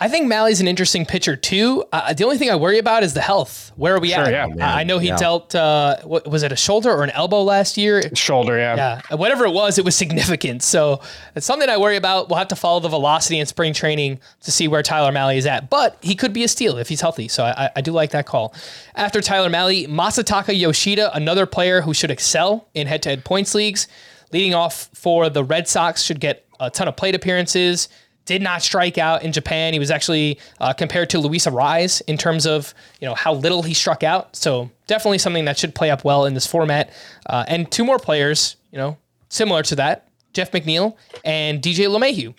S2: I think Mahle's an interesting pitcher too. Uh, the only thing I worry about is the health. Where are we
S5: Sure,
S2: at?
S5: yeah.
S2: I I know he
S3: Yeah.
S2: dealt. Uh, what was it? A shoulder or an elbow last year?
S5: Shoulder, yeah.
S2: Yeah, whatever it was, it was significant. So it's something I worry about. We'll have to follow the velocity in spring training to see where Tyler Mahle is at. But he could be a steal if he's healthy. So I, I do like that call. After Tyler Mahle, Masataka Yoshida, another player who should excel in head-to-head points leagues, leading off for the Red Sox, should get a ton of plate appearances. Did not strike out in Japan. He was actually uh, compared to Luis Arraez in terms of you know how little he struck out. So definitely something that should play up well in this format. Uh, and two more players, you know, similar to that, Jeff McNeil and DJ LeMahieu.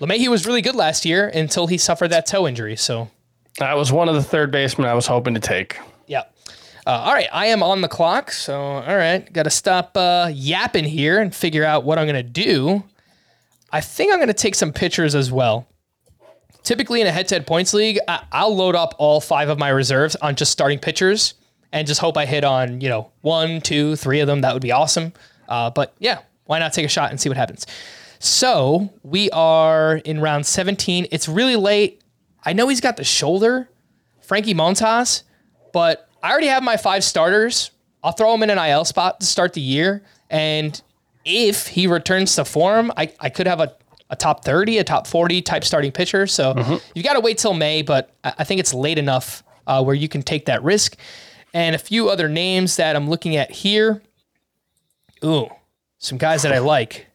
S2: LeMahieu was really good last year until he suffered that toe injury. So
S5: That was one of the third basemen I was hoping to take.
S2: yeah. Uh, all right, I am on the clock, so all right, got to stop uh, yapping here and figure out what I'm gonna do. I think I'm gonna take some pitchers as well. Typically in a head-to-head points league, I- I'll load up all five of my reserves on just starting pitchers and just hope I hit on you know one, two, three of them. That would be awesome. Uh, but yeah, why not take a shot and see what happens? So we are in round 17. It's really late. I know he's got the shoulder, Frankie Montas, but I already have my five starters. I'll throw him in an IL spot to start the year. And if he returns to form, I, I could have a, a top 30, a top 40 type starting pitcher. So you've got to wait till May, but I, I think it's late enough uh, where you can take that risk. And a few other names that I'm looking at here. Ooh, some guys that I like.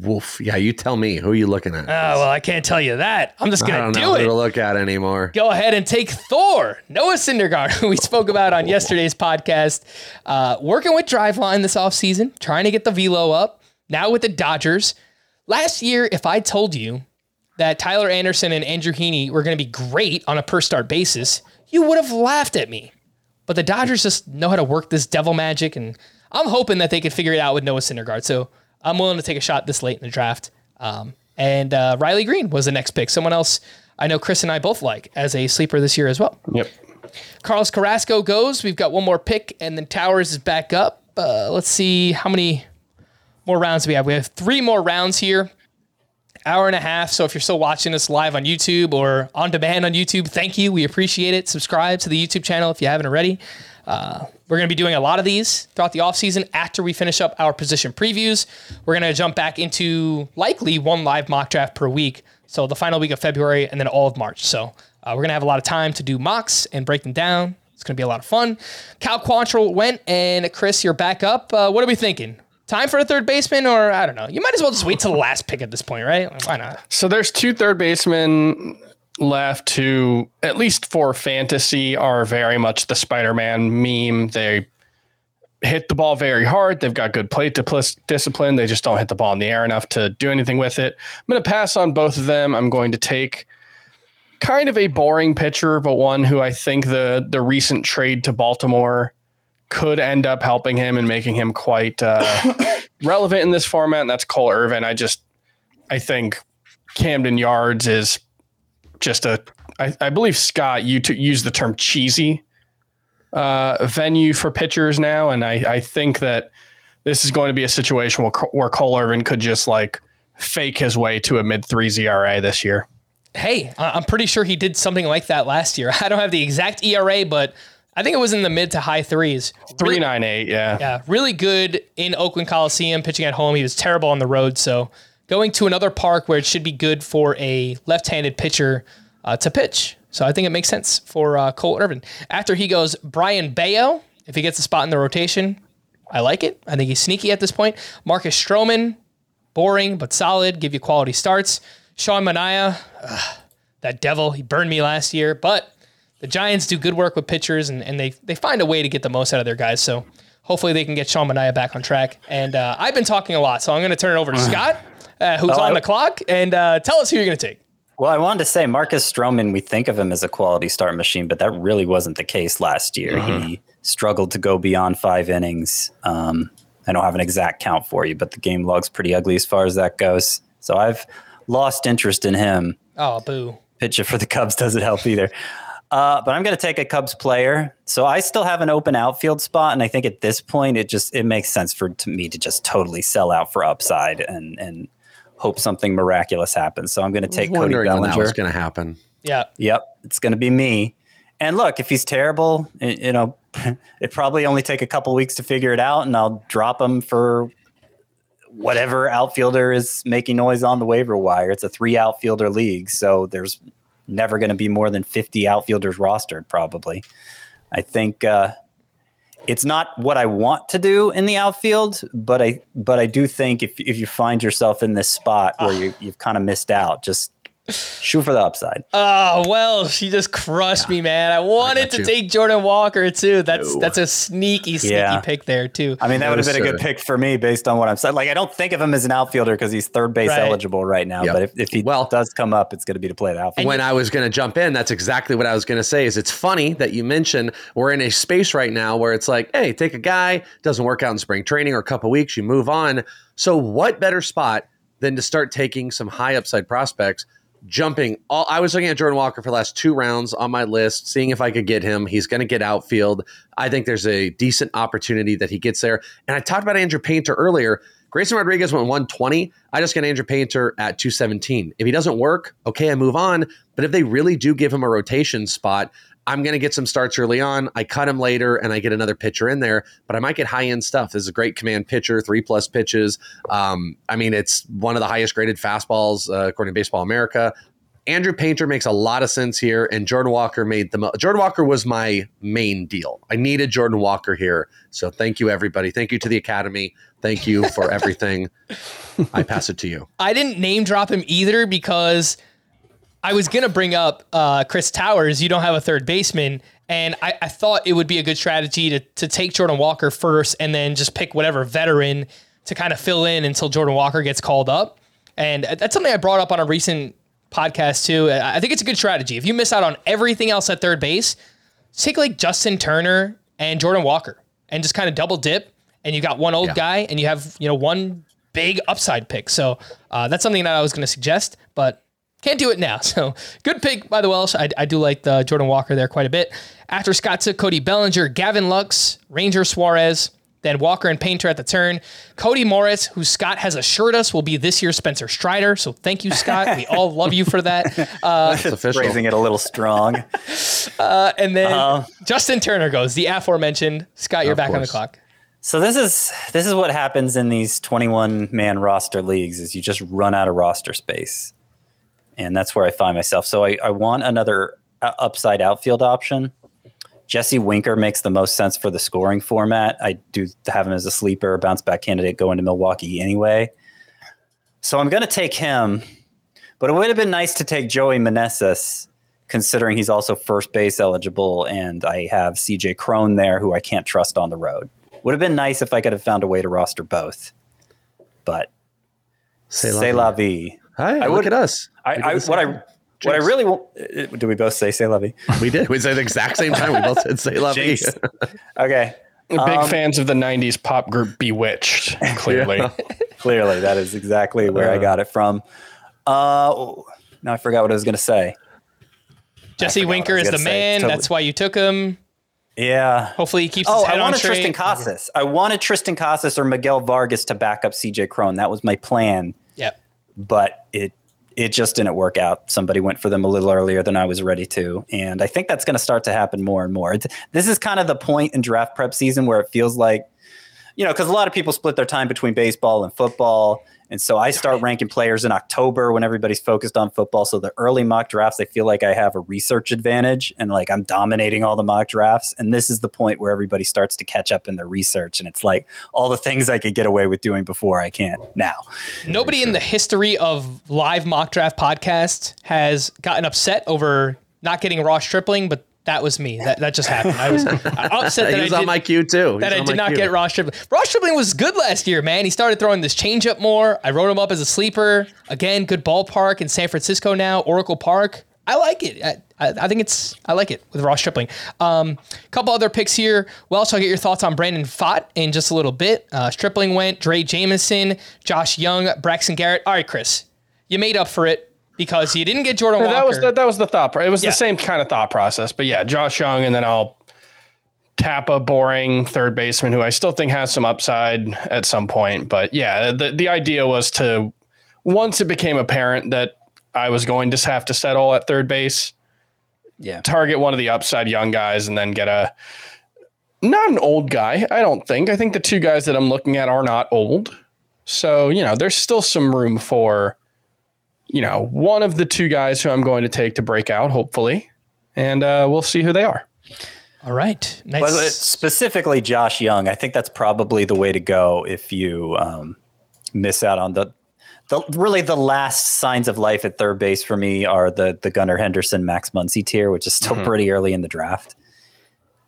S3: Woof. Yeah, you tell me. Who are you looking at?
S2: Oh, well, I can't tell you that. I'm just going to
S3: know
S2: do
S3: who
S2: it.
S3: to look at anymore.
S2: go ahead and take Thor, Noah Syndergaard, who we spoke about on yesterday's podcast. Uh, working with Driveline this offseason, trying to get the velo up. Now with the Dodgers. Last year, if I told you that Tyler Anderson and Andrew Heaney were going to be great on a per start basis, you would have laughed at me. But the Dodgers just know how to work this devil magic, and I'm hoping that they could figure it out with Noah Syndergaard. So I'm willing to take a shot this late in the draft. Um, and uh, Riley Greene was the next pick. Someone else I know Chris and I both like as a sleeper this year as well.
S5: Yep.
S2: Carlos Carrasco goes. We've got one more pick, and then Towers is back up. Uh, let's see how many more rounds we have. We have three more rounds here. Hour and a half. So if you're still watching us live on YouTube or on demand on YouTube, thank you. We appreciate it. Subscribe to the YouTube channel if you haven't already. Uh, we're going to be doing a lot of these throughout the offseason after we finish up our position previews. We're going to jump back into likely one live mock draft per week. So the final week of February and then all of March. So uh, we're going to have a lot of time to do mocks and break them down. It's going to be a lot of fun. Cal Quantrill went, and Chris, you're back up. Uh, what are we thinking? Time for a third baseman, or I don't know. You might as well just wait till the last pick at this point, right? Why not?
S5: So there's two third basemen left who, at least for fantasy, are very much the Spider-Man meme. They hit the ball very hard. They've got good plate discipline. They just don't hit the ball in the air enough to do anything with it. I'm going to pass on both of them. I'm going to take kind of a boring pitcher, but one who I think the the recent trade to Baltimore could end up helping him and making him quite uh, relevant in this format. And that's Cole Irvin. I just I think Camden Yards is just a. I, I believe Scott you to use the term cheesy uh, venue for pitchers now, and I, I think that this is going to be a situation where, where Cole Irvin could just like fake his way to a mid three ERA this year.
S2: Hey, I'm pretty sure he did something like that last year. I don't have the exact ERA, but I think it was in the mid to high threes.
S5: Three nine eight, yeah.
S2: Yeah, really good in Oakland Coliseum, pitching at home. He was terrible on the road. So going to another park where it should be good for a left-handed pitcher uh, to pitch. So I think it makes sense for uh, Cole Irvin. After he goes, Brayan Bello, if he gets a spot in the rotation, I like it. I think he's sneaky at this point. Marcus Stroman, boring but solid, give you quality starts. Sean Manaea, ugh, that devil, he burned me last year, but the Giants do good work with pitchers and, and they they find a way to get the most out of their guys. So hopefully they can get Sean Manaea back on track. And uh, I've been talking a lot, so I'm going to turn it over to Scott, uh, who's
S4: Oh,
S2: on
S4: I-
S2: the clock, and uh, tell us who you're going to take.
S4: Well, I wanted to say Marcus Stroman, we think of him as a quality start machine, but that really wasn't the case last year. He struggled to go beyond five innings. Um, I don't have an exact count for you, but the game log's pretty ugly as far as that goes. So I've lost interest in him.
S2: Oh, boo.
S4: Pitcher for the Cubs doesn't help either. Uh, but I'm going to take a Cubs player. So I still have an open outfield spot, and I think at this point it just it makes sense for to me to just totally sell out for upside and and hope something miraculous happens. So I'm going to take Cody
S3: Wondering when that
S4: Bellinger.
S3: was going to happen.
S2: Yeah.
S4: Yep, it's going to be me. And look, if he's terrible, y- you know, it probably only take a couple weeks to figure it out, and I'll drop him for whatever outfielder is making noise on the waiver wire. It's a three outfielder league, so there's never going to be more than 50 outfielders rostered, probably. I think uh, it's not what I want to do in the outfield, but I but I do think if if you find yourself in this spot where ah. you, you've kind of missed out, just shoot for the upside.
S2: Oh well, she just crushed me, man. I wanted
S3: got
S2: to
S3: you.
S2: take Jordan Walker too. That's
S3: No.
S2: that's a sneaky, sneaky
S4: Yeah.
S2: pick there too.
S4: I mean, that
S3: No,
S4: would have been a good pick for me based on what I'm saying. Like, I don't think of him as an outfielder because he's third base
S2: Right.
S4: eligible right now.
S3: Yep.
S4: But if, if he
S3: Well-
S4: does come up, it's going to be to play the outfield.
S3: when I was going to jump in, that's exactly what I was going to say. Is it's funny that you mentioned we're in a space right now where it's like, hey, take a guy doesn't work out in spring training or a couple weeks, you move on. So what better spot than to start taking some high upside prospects? Jumping all I was looking at Jordan Walker for the last two rounds on my list, seeing if I could get him. He's going to get outfield. I think there's a decent opportunity that he gets there. And I talked about Andrew Painter earlier. Grayson Rodriguez went 120. I just got Andrew Painter at 217. If he doesn't work, okay, I move on. But if they really do give him a rotation spot, I'm going to get some starts early on. I cut him later and I get another pitcher in there, but I might get high end stuff. This is a great command pitcher, three plus pitches. Um, I mean, it's one of the highest graded fastballs uh, according to Baseball America. Andrew Painter makes a lot of sense here, and Jordan Walker made the mo- Jordan Walker was my main deal. I needed Jordan Walker here, so thank you everybody. Thank you to the Academy. Thank you for everything. I pass it to you.
S2: I didn't name drop him either because I was gonna bring up uh, Chris Towers. You don't have a third baseman, and I, I thought it would be a good strategy to to take Jordan Walker first, and then just pick whatever veteran to kind of fill in until Jordan Walker gets called up. And that's something I brought up on a recent podcast too. I think it's a good strategy. If you miss out on everything else at third base, take like Justin Turner and Jordan Walker, and just kind of double dip, and you got one old
S3: Yeah.
S2: guy, and you have you know one big upside pick. So uh, that's something that I was going to suggest, but can't do it now. So good pick by the Welsh. I, I do like the Jordan Walker there quite a bit. After Scott took Cody Bellinger, Gavin Lux, Ranger Suarez, then Walker and Painter at the turn. Cody Morris, who Scott has assured us will be this year's Spencer Strider. So thank you, Scott. We all love you for that. Uh,
S3: It's official.
S4: Phrasing it a little strong.
S2: uh, and then
S4: Uh-huh.
S2: Justin Turner goes, the aforementioned. Scott, you're
S3: Of
S2: back on the clock.
S4: so this is this is what happens in these 21 man roster leagues is you just run out of roster space. And that's where I find myself. So I, I want another uh, upside outfield option. Jesse Winker makes the most sense for the scoring format. I do have him as a sleeper, bounce back candidate going to Milwaukee anyway. So I'm going to take him, but it would have been nice to take Joey Meneses, considering he's also first base eligible, and I have CJ Cron there, who I can't trust on the road. Would have been nice if I could have found a way to roster both, but
S3: say
S4: la vie.
S3: Hi,
S4: I
S3: look
S4: would-
S3: at us.
S4: I, I what I
S3: thing.
S4: what I really want. uh, Do we both say say la vie?
S3: We did. We said the exact same time. We both said say la vie.
S4: Jinx. Okay,
S5: Big
S4: Um,
S5: fans of the '90s pop group B*Witched. Clearly,
S4: clearly that is exactly where I got it from. Uh, now I forgot what I was going to say.
S2: Jesse
S4: forgot what I
S2: Winker is the
S4: say.
S2: man.
S4: Totally.
S2: That's why you took him.
S4: Yeah.
S2: Hopefully he keeps his
S4: Oh,
S2: head
S4: I
S2: on
S4: wanted
S2: straight.
S4: Triston Casas. I wanted Triston Casas or Miguel Vargas to back up CJ Cron. That was my plan,
S2: Yep.
S4: but it just didn't work out. Somebody went for them a little earlier than I was ready to, and I think that's going to start to happen more and more. It's- This is kind of the point in draft prep season where it feels like, you know, because a lot of people split their time between baseball and football. And so I start ranking players in October when everybody's focused on football. So the early mock drafts, I feel like I have a research advantage and like I'm dominating all the mock drafts. And this is the point where everybody starts to catch up in their research. And it's like all the things I could get away with doing before I can't now.
S2: Nobody in the history of live mock draft podcast has gotten upset over not getting Ross Stripling, but That was me. That that just happened. I was upset that
S3: he
S2: I did,
S3: on my queue too.
S2: that I did not
S3: queue.
S2: get Ross Stripling. Ross Stripling was good last year, man. He started throwing this changeup more. I wrote him up as a sleeper. Again, good ballpark in San Francisco now, Oracle Park. I like it. I, I, I think it's I like it with Ross Stripling. Um, couple other picks here. Welsh, I'll get your thoughts on Brandon Pfaadt in just a little bit. Uh, Stripling went, Drey Jameson, Josh Jung, Braxton Garrett. All right, Chris, you made up for it because you didn't get Jordan Walker.
S5: that was the, that was the thought. It was
S2: Yeah.
S5: the same kind of thought process. But yeah, Josh Jung, and then I'll tap a boring third baseman who I still think has some upside at some point. But yeah, the the idea was to once it became apparent that I was going to have to settle at third base,
S4: Yeah.
S5: target one of the upside young guys, and then get a not an old guy. I don't think. I think the two guys that I'm looking at are not old. So you know, there's still some room for you know, one of the two guys who I'm going to take to break out, hopefully, and uh, we'll see who they are.
S2: All right. Nice.
S4: But specifically, Josh Jung, I think that's probably the way to go if you um, miss out on the, the really the last signs of life at third base for me are the the Gunnar Henderson Max Muncy tier, which is still pretty early in the draft.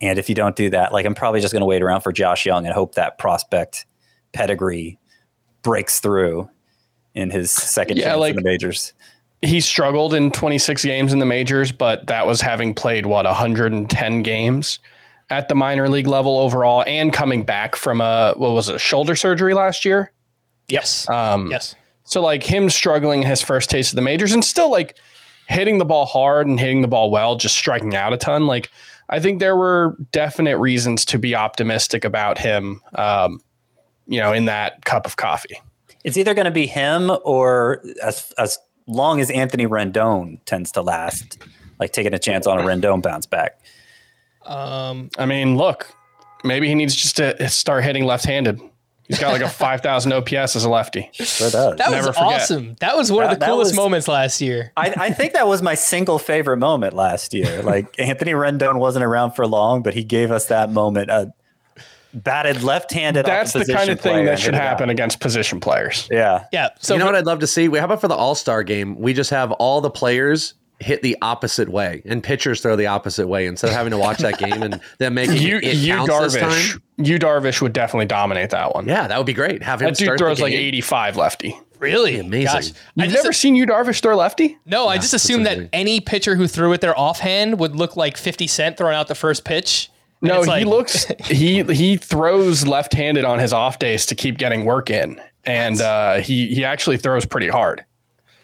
S4: And if you don't do that, like I'm probably just going to wait around for Josh Jung and hope that prospect pedigree breaks through in his second
S5: Yeah, like-
S4: in the majors.
S5: He struggled in 26 games in the majors, but that was having played what 110 games at the minor league level overall, and coming back from a what was it, shoulder surgery last year.
S2: yes.
S5: Um,
S2: yes.
S5: So like him struggling his first taste of the majors and still like hitting the ball hard and hitting the ball well, just striking out a ton. Like I think there were definite reasons to be optimistic about him. Um, you know, in that cup of coffee.
S4: It's either going to be him or as as long as Anthony Rendon tends to last, like taking a chance on a Rendon bounce back.
S2: Um,
S5: I mean, look, maybe he needs just to start hitting left-handed. He's got like a 5,000 OPS as a lefty.
S4: Sure does.
S2: that
S5: Never
S2: was
S5: forget.
S2: awesome. That was one
S4: That-
S2: of the coolest
S4: was-
S2: moments last year.
S4: I, I think that was my single favorite moment last year. Like Anthony Rendon wasn't around for long, but he gave us that moment. Uh, batted left-handed.
S5: That's
S4: a
S5: the kind of thing that should
S4: hit out.
S5: happen against position players.
S4: Yeah.
S2: Yeah. So
S3: you know what I'd love to see? We how about for the All Star game? We just have all the players hit the opposite way, and pitchers throw the opposite way instead of having to watch that game and then making
S5: You,
S3: it
S5: you
S3: counts this
S5: Darvish,
S3: time.
S5: you Darvish would definitely dominate that one.
S3: Yeah, that would be great. Have him
S5: That dude
S3: start the
S5: throws like 85 lefty.
S2: really
S3: amazing.
S2: Gosh. I
S5: You've
S2: just,
S5: never seen you Darvish throw lefty?
S2: no, I just assumed that any pitcher who threw it their offhand would look like 50 Cent throwing out the first pitch.
S5: No,
S2: it's
S5: he looks he he throws left-handed on his off days to keep getting work in, and uh, he he actually throws pretty hard.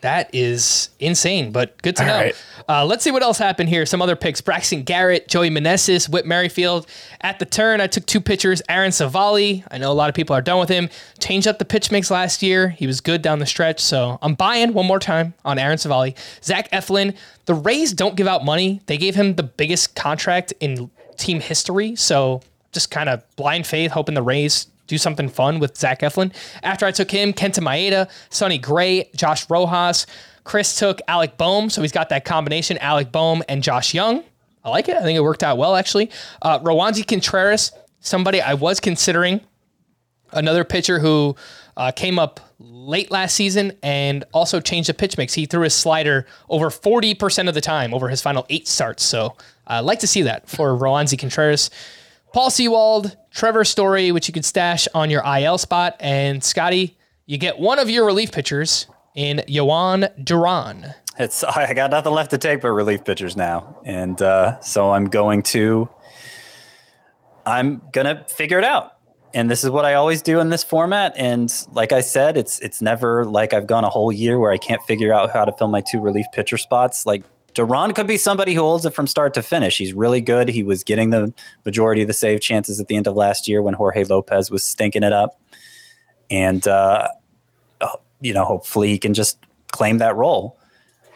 S2: That is insane, but good to
S5: All
S2: know.
S5: right.
S2: Uh, let's see what else happened here. Some other picks: Braxton Garrett, Joey Meneses, Whit Merrifield. At the turn, I took two pitchers: Aaron Civale. I know a lot of people are done with him. Changed up the pitch mix last year. He was good down the stretch, so I'm buying one more time on Aaron Civale. Zach Eflin. The Rays don't give out money. They gave him the biggest contract in team history, so just kind of blind faith, hoping the Rays do something fun with Zach Eflin. After I took him, Kenta Maeda, Sonny Gray, Josh Rojas. Chris took Alec Bohm, so he's got that combination, Alec Bohm and Josh Jung. I like it. I think it worked out well, actually. Uh, Roansy Contreras, somebody I was considering, another pitcher who uh, came up late last season and also changed the pitch mix. He threw his slider over 40% of the time over his final eight starts. So I uh, like to see that for Roansy Contreras. Paul Sewald, Trevor Story, which you could stash on your IL spot, and Scotty, you get one of your relief pitchers in Jhoan Duran.
S4: It's I got nothing left to take but relief pitchers now, and uh, so I'm going to I'm gonna figure it out. And this is what I always do in this format. And like I said, it's it's never like I've gone a whole year where I can't figure out how to fill my two relief pitcher spots. Like Duran could be somebody who holds it from start to finish. He's really good. He was getting the majority of the save chances at the end of last year when Jorge Lopez was stinking it up. And uh, you know, hopefully he can just claim that role.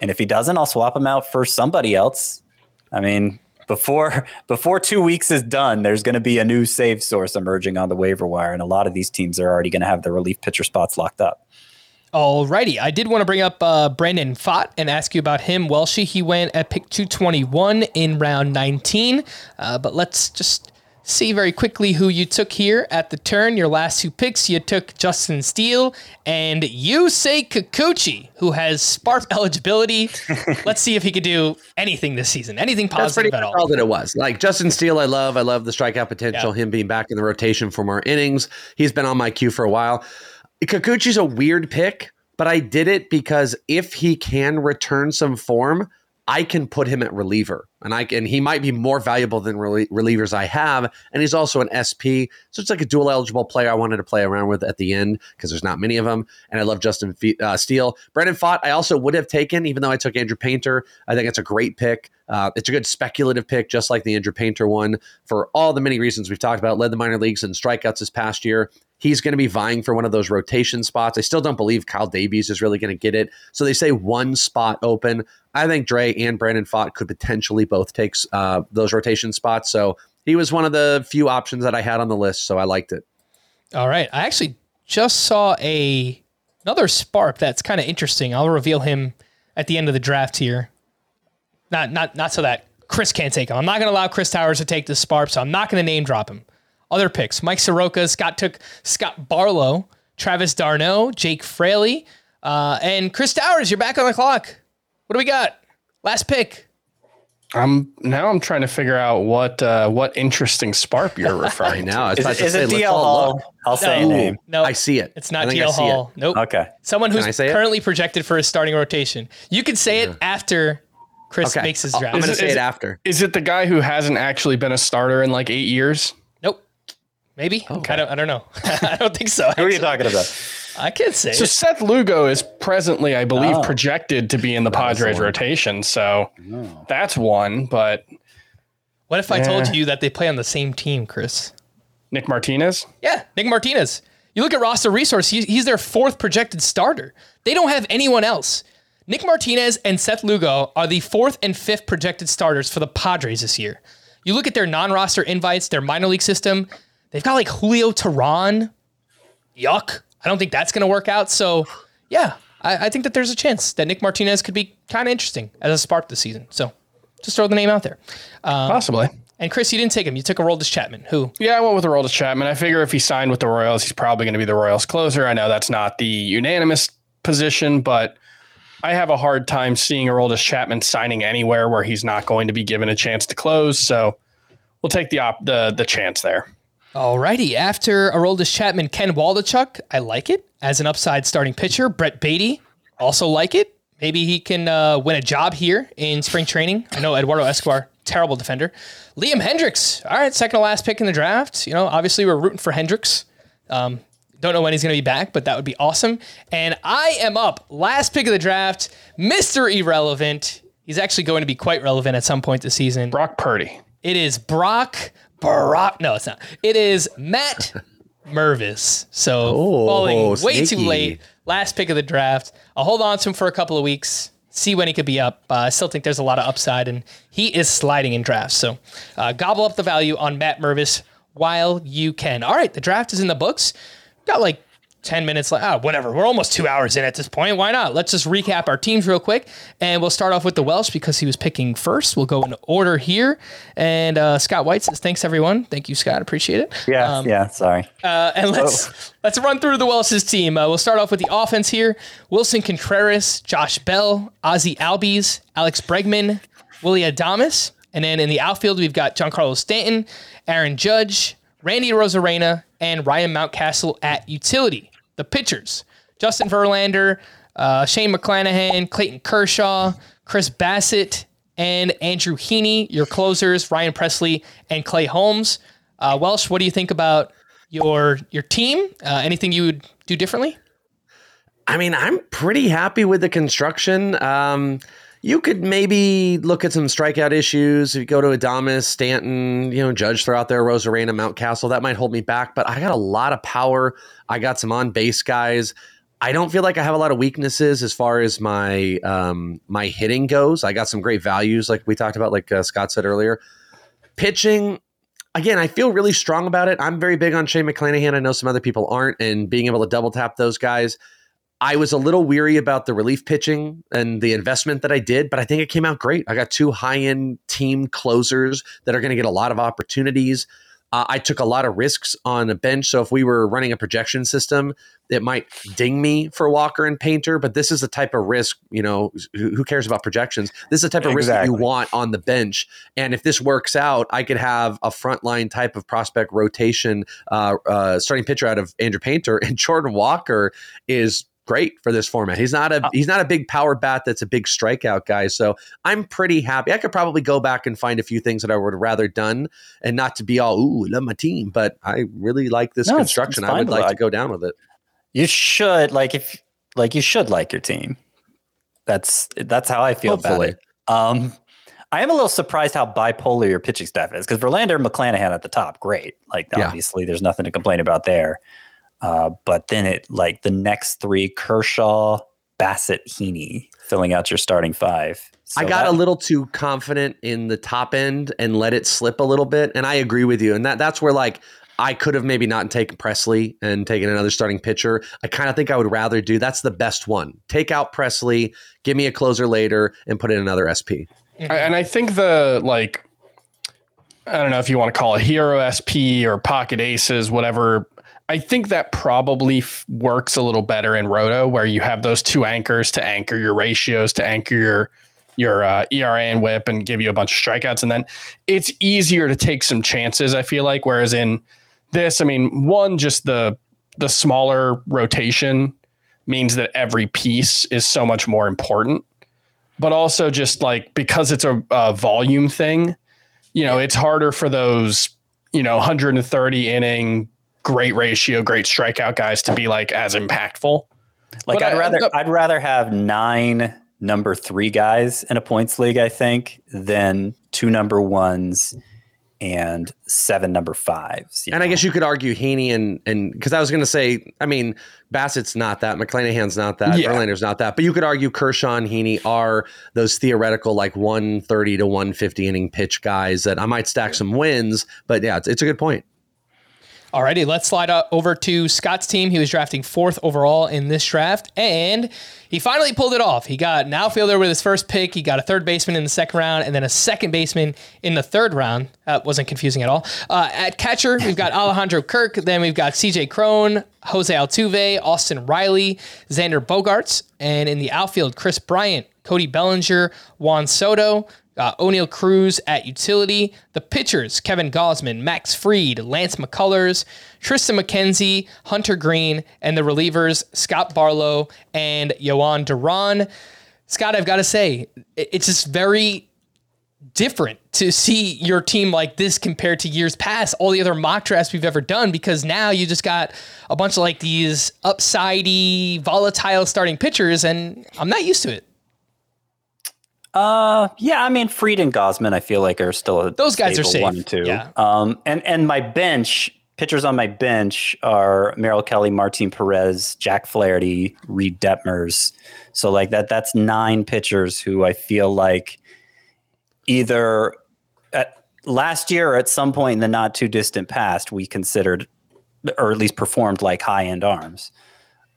S4: And if he doesn't, I'll swap him out for somebody else. I mean, before before two weeks is done, there's going to be a new save source emerging on the waiver wire, and a lot of these teams are already going to have their relief pitcher spots locked up.
S2: Alrighty, I did want to bring up uh, Brandon Pfaadt and ask you about him. Welshie, he went at pick 221 in round 19, uh, but let's just see very quickly who you took here at the turn. Your last two picks, you took Justin Steele and Yusei Kikuchi, who has Sparp eligibility. Let's see if he could do anything this season, anything
S3: That's
S2: positive
S3: pretty
S2: at all.
S3: all that it was. Like Justin Steele, I love. I love the strikeout potential.
S2: Yeah.
S3: Him being back in the rotation for more innings. He's been on my queue for a while. Kikuchi's a weird pick, but I did it because if he can return some form, I can put him at reliever, and I can. He might be more valuable than relie- relievers I have, and he's also an SP, so it's like a dual eligible player I wanted to play around with at the end because there's not many of them, and I love Justin Fe- uh, Steele. Brendan Pfaadt, I also would have taken, even though I took Andrew Painter. I think it's a great pick. Uh, it's a good speculative pick, just like the Andrew Painter one, for all the many reasons we've talked about. Led the minor leagues in strikeouts this past year. He's going to be vying for one of those rotation spots. I still don't believe Kyle Davies is really going to get it. So they say one spot open. I think Drey and Brandon Pfaadt could potentially both take uh, those rotation spots. So he was one of the few options that I had on the list. So I liked it.
S2: All right. I actually just saw a another Sparp that's kind of interesting. I'll reveal him at the end of the draft here. Not not not so that Chris can't take him. I'm not going to allow Chris Towers to take the Sparp, so I'm not going to name drop him. Other picks: Mike Soroka, Scott took Scott Barlow, Travis d'Arnaud, Jake Fraley, uh, and Chris Towers. You're back on the clock. What do we got? Last pick.
S5: I'm now I'm trying to figure out what uh, what interesting sparp you're referring to.
S3: know. I was
S4: Is,
S3: about
S4: it-
S3: to
S4: is
S3: say,
S4: DL
S3: all look.
S4: Hall? I'll say a name.
S2: No,
S3: I see it.
S2: It's not
S3: I think
S2: DL
S3: see it.
S2: Hall. Nope.
S4: Okay.
S2: Someone who's
S3: I say it?
S2: currently projected for a starting rotation. You can say it after Chris
S3: Okay.
S2: makes his
S3: I'll-
S2: draft.
S3: I'm going to say it
S5: it-
S3: after.
S5: Is it the guy who hasn't actually been a starter in like eight years?
S2: Nope. Maybe. Oh I don't. I don't know. I don't think so.
S4: Who are you talking about?
S2: I can't say.
S5: So
S2: it.
S5: Seth Lugo is presently, I believe,
S4: Oh.
S5: projected to be in the
S3: was the
S5: Padres rotation. So that's one. But
S2: What if I told
S5: eh.
S2: you that they play on the same team, Chris?
S5: Nick Martinez,
S2: Yeah, Nick Martinez. You look at roster resource. He's, he's their fourth projected starter. They don't have anyone else. Nick Martinez and Seth Lugo are the fourth and fifth projected starters for the Padres this year. You look at their non-roster invites, their minor league system. They've got like Julio Teheran. Yuck. I don't think that's going to work out. So, yeah, I, I think that there's a chance that Nick Martinez could be kind of interesting as a spark this season. So, just throw the name out there.
S5: Um, possibly.
S2: And Chris, you didn't take him. You took a Aroldis Chapman, who
S5: Yeah, I went with Aroldis Chapman. I figure if he signed with the Royals, he's probably going to be the Royals closer. I know that's not the unanimous position, but I have a hard time seeing Aroldis Chapman signing anywhere where he's not going to be given a chance to close. So we'll take the op- the the chance there.
S2: Alrighty, after Aroldis Chapman, Ken Waldichuk, I like it as an upside starting pitcher. Brett Baty, also like it. Maybe he can uh, win a job here in spring training. I know Eduardo Escobar, terrible defender. Liam Hendriks, all right, second to last pick in the draft. You know, obviously we're rooting for Hendriks. Um, don't know when he's going to be back, but that would be awesome. And I am up, last pick of the draft, Mr. Irrelevant. He's actually going to be quite relevant at some point this season.
S5: Brock Purdy.
S2: It is Brock Brock. No, it's not. It is Matt Mervis. So
S3: Oh,
S2: falling way too late. Last pick of the draft. I'll hold on to him for a couple of weeks. See when he could be up. Uh, I still think there's a lot of upside, and he is sliding in drafts. So uh, gobble up the value on Matt Mervis while you can. All right, the draft is in the books. Got like 10 minutes left. Ah, whatever. We're almost two hours in at this point. Why not? Let's just recap our teams real quick. And we'll start off with the Welsh because he was picking first. We'll go in order here. And uh, Scott White says, thanks, everyone. Thank you, Scott. Appreciate it.
S4: Yeah, yeah. Sorry.
S2: Uh, and let's let's run through the Welsh's team. Uh, we'll start off with the offense here: Willson Contreras, Josh Bell, Ozzie Albies, Alex Bregman, Willy Adames, and then in the outfield we've got Giancarlo Stanton, Aaron Judge, Randy Arozarena, and Ryan Mountcastle at utility. The pitchers: Justin Verlander, uh, Shane McClanahan, Clayton Kershaw, Chris Bassitt, and Andrew Heaney. Your closers: Ryan Pressly and Clay Holmes. Uh, Welsh, what do you think about your your team? Uh, anything you would do differently?
S3: I mean, I'm pretty happy with the construction. Um, you could maybe look at some strikeout issues. If you go to Adames, Stanton, you know, Judge throw out there, Arozarena, Mount Castle, that might hold me back. But I got a lot of power. I got some on base guys. I don't feel like I have a lot of weaknesses as far as my um, my hitting goes. I got some great values, like we talked about, like uh, Scott said earlier. Pitching, again, I feel really strong about it. I'm very big on Shane McClanahan. I know some other people aren't, and being able to double tap those guys. I was a little weary about the relief pitching and the investment that I did, but I think it came out great. I got two high end team closers that are going to get a lot of opportunities. Uh, I took a lot of risks on a bench. So if we were running a projection system, it might ding me for Walker and Painter. But this is the type of risk, you know, who, who cares about projections? This is the type of risk that you want on the bench. And if this works out, I could have a frontline type of prospect rotation uh, uh, starting pitcher out of Andrew Painter and Jordan Walker is great for this format. He's not a he's not a big power bat that's a big strikeout guy. So I'm pretty happy. I could probably go back and find a few things that I would have rather done and not to be all ooh, love my team, but I really like this
S4: No,
S3: construction.
S4: it's
S3: I would like to go down with it.
S4: You should like if like you should like your team. That's that's how I feel
S3: Hopefully.
S4: about it. Um, I am a little surprised how bipolar your pitching staff is because Verlander and McClanahan at the top, great. Like
S3: Yeah.
S4: obviously, there's nothing to complain about there. Uh, but then it like the next three: Kershaw, Bassitt, Heaney, filling out your starting five. So
S3: I got
S4: that-
S3: a little too confident in the top end and let it slip a little bit. And I agree with you. And that that's where like I could have maybe not taken Pressly and taken another starting pitcher. I kind of think I would rather do that's the best one. Take out Pressly, give me a closer later, and put in another SP.
S5: And I think the like I don't know if you want to call it hero SP or pocket aces, whatever. I think that probably f- works a little better in Roto, where you have those two anchors to anchor your ratios, to anchor your your uh, ERA and WHIP, and give you a bunch of strikeouts, and then it's easier to take some chances. I feel like, whereas in this, I mean, one just the the smaller rotation means that every piece is so much more important but also just like because it's a, a volume thing, you know, it's harder for those, you know, 130 inning, great ratio, great strikeout guys to be like as impactful.
S4: Like
S5: But
S4: I'd
S5: I-
S4: rather
S5: the-
S4: I'd rather have nine number three guys in a points league, I think, than two number ones and seven number fives.
S3: And I guess you could argue Heaney and and because I was going to say, I mean, Bassitt's not that, McClanahan's not that,
S5: Yeah.
S3: Verlander's not that, but you could argue Kershaw and Heaney are those theoretical like 130 to 150 inning pitch guys that I might stack some wins. But yeah, it's, it's a good point.
S2: Alrighty, let's slide over to Scott's team. He was drafting fourth overall in this draft, and he finally pulled it off. He got an outfielder with his first pick. He got a third baseman in the second round, and then a second baseman in the third round. That wasn't confusing at all. Uh, at catcher, we've got Alejandro Kirk. Then we've got C.J. Cron, Jose Altuve, Austin Riley, Xander Bogaerts, and in the outfield, Kris Bryant, Cody Bellinger, Juan Soto, uh, Oneil Cruz at utility. The pitchers, Kevin Gausman, Max Fried, Lance McCullers, Triston McKenzie, Hunter Greene, and the relievers, Scott Barlow and Jhoan Duran. Scott, I've got to say, it's just very different to see your team like this compared to years past, all the other mock drafts we've ever done, because now you just got a bunch of like these upsidey, volatile starting pitchers, and I'm not used to it.
S4: Uh, yeah, I mean, Fried and Gausman, I feel like are still a
S2: Those guys are safe.
S4: One and two.
S2: Yeah.
S4: Um, and and my bench pitchers on my bench are Merrill Kelly, Martin Perez, Jack Flaherty, Reid Detmers. So like that, that's nine pitchers who I feel like either at last year or at some point in the not too distant past we considered or at least performed like high end arms.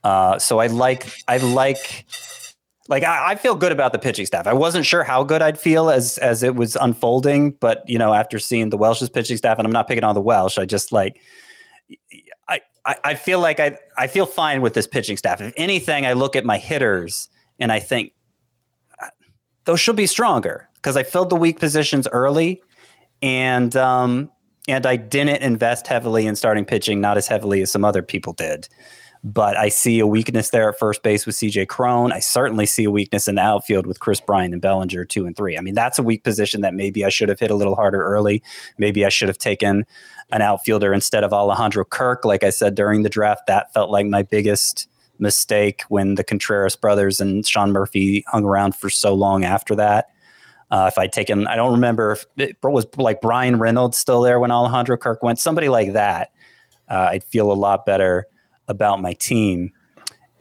S4: Uh, so I like I like like I, I feel good about the pitching staff. I wasn't sure how good I'd feel as as it was unfolding, but you know, after seeing the Welsh's pitching staff, and I'm not picking on the Welsh, I just like I I, feel like I I feel fine with this pitching staff. If anything, I look at my hitters and I think uh, those should be stronger because I filled the weak positions early, and um and I didn't invest heavily in starting pitching, not as heavily as some other people did but I see a weakness there at first base with CJ Cron. I certainly see a weakness in the outfield with Kris Bryant and Bellinger two and three. I mean, that's a weak position that maybe I should have hit a little harder early. Maybe I should have taken an outfielder instead of Alejandro Kirk. Like I said during the draft, that felt like my biggest mistake when the Contreras brothers and Sean Murphy hung around for so long after that. Uh, if I'd taken, I don't remember if it was like Bryan Reynolds still there when Alejandro Kirk went, somebody like that, uh, I'd feel a lot better about my team.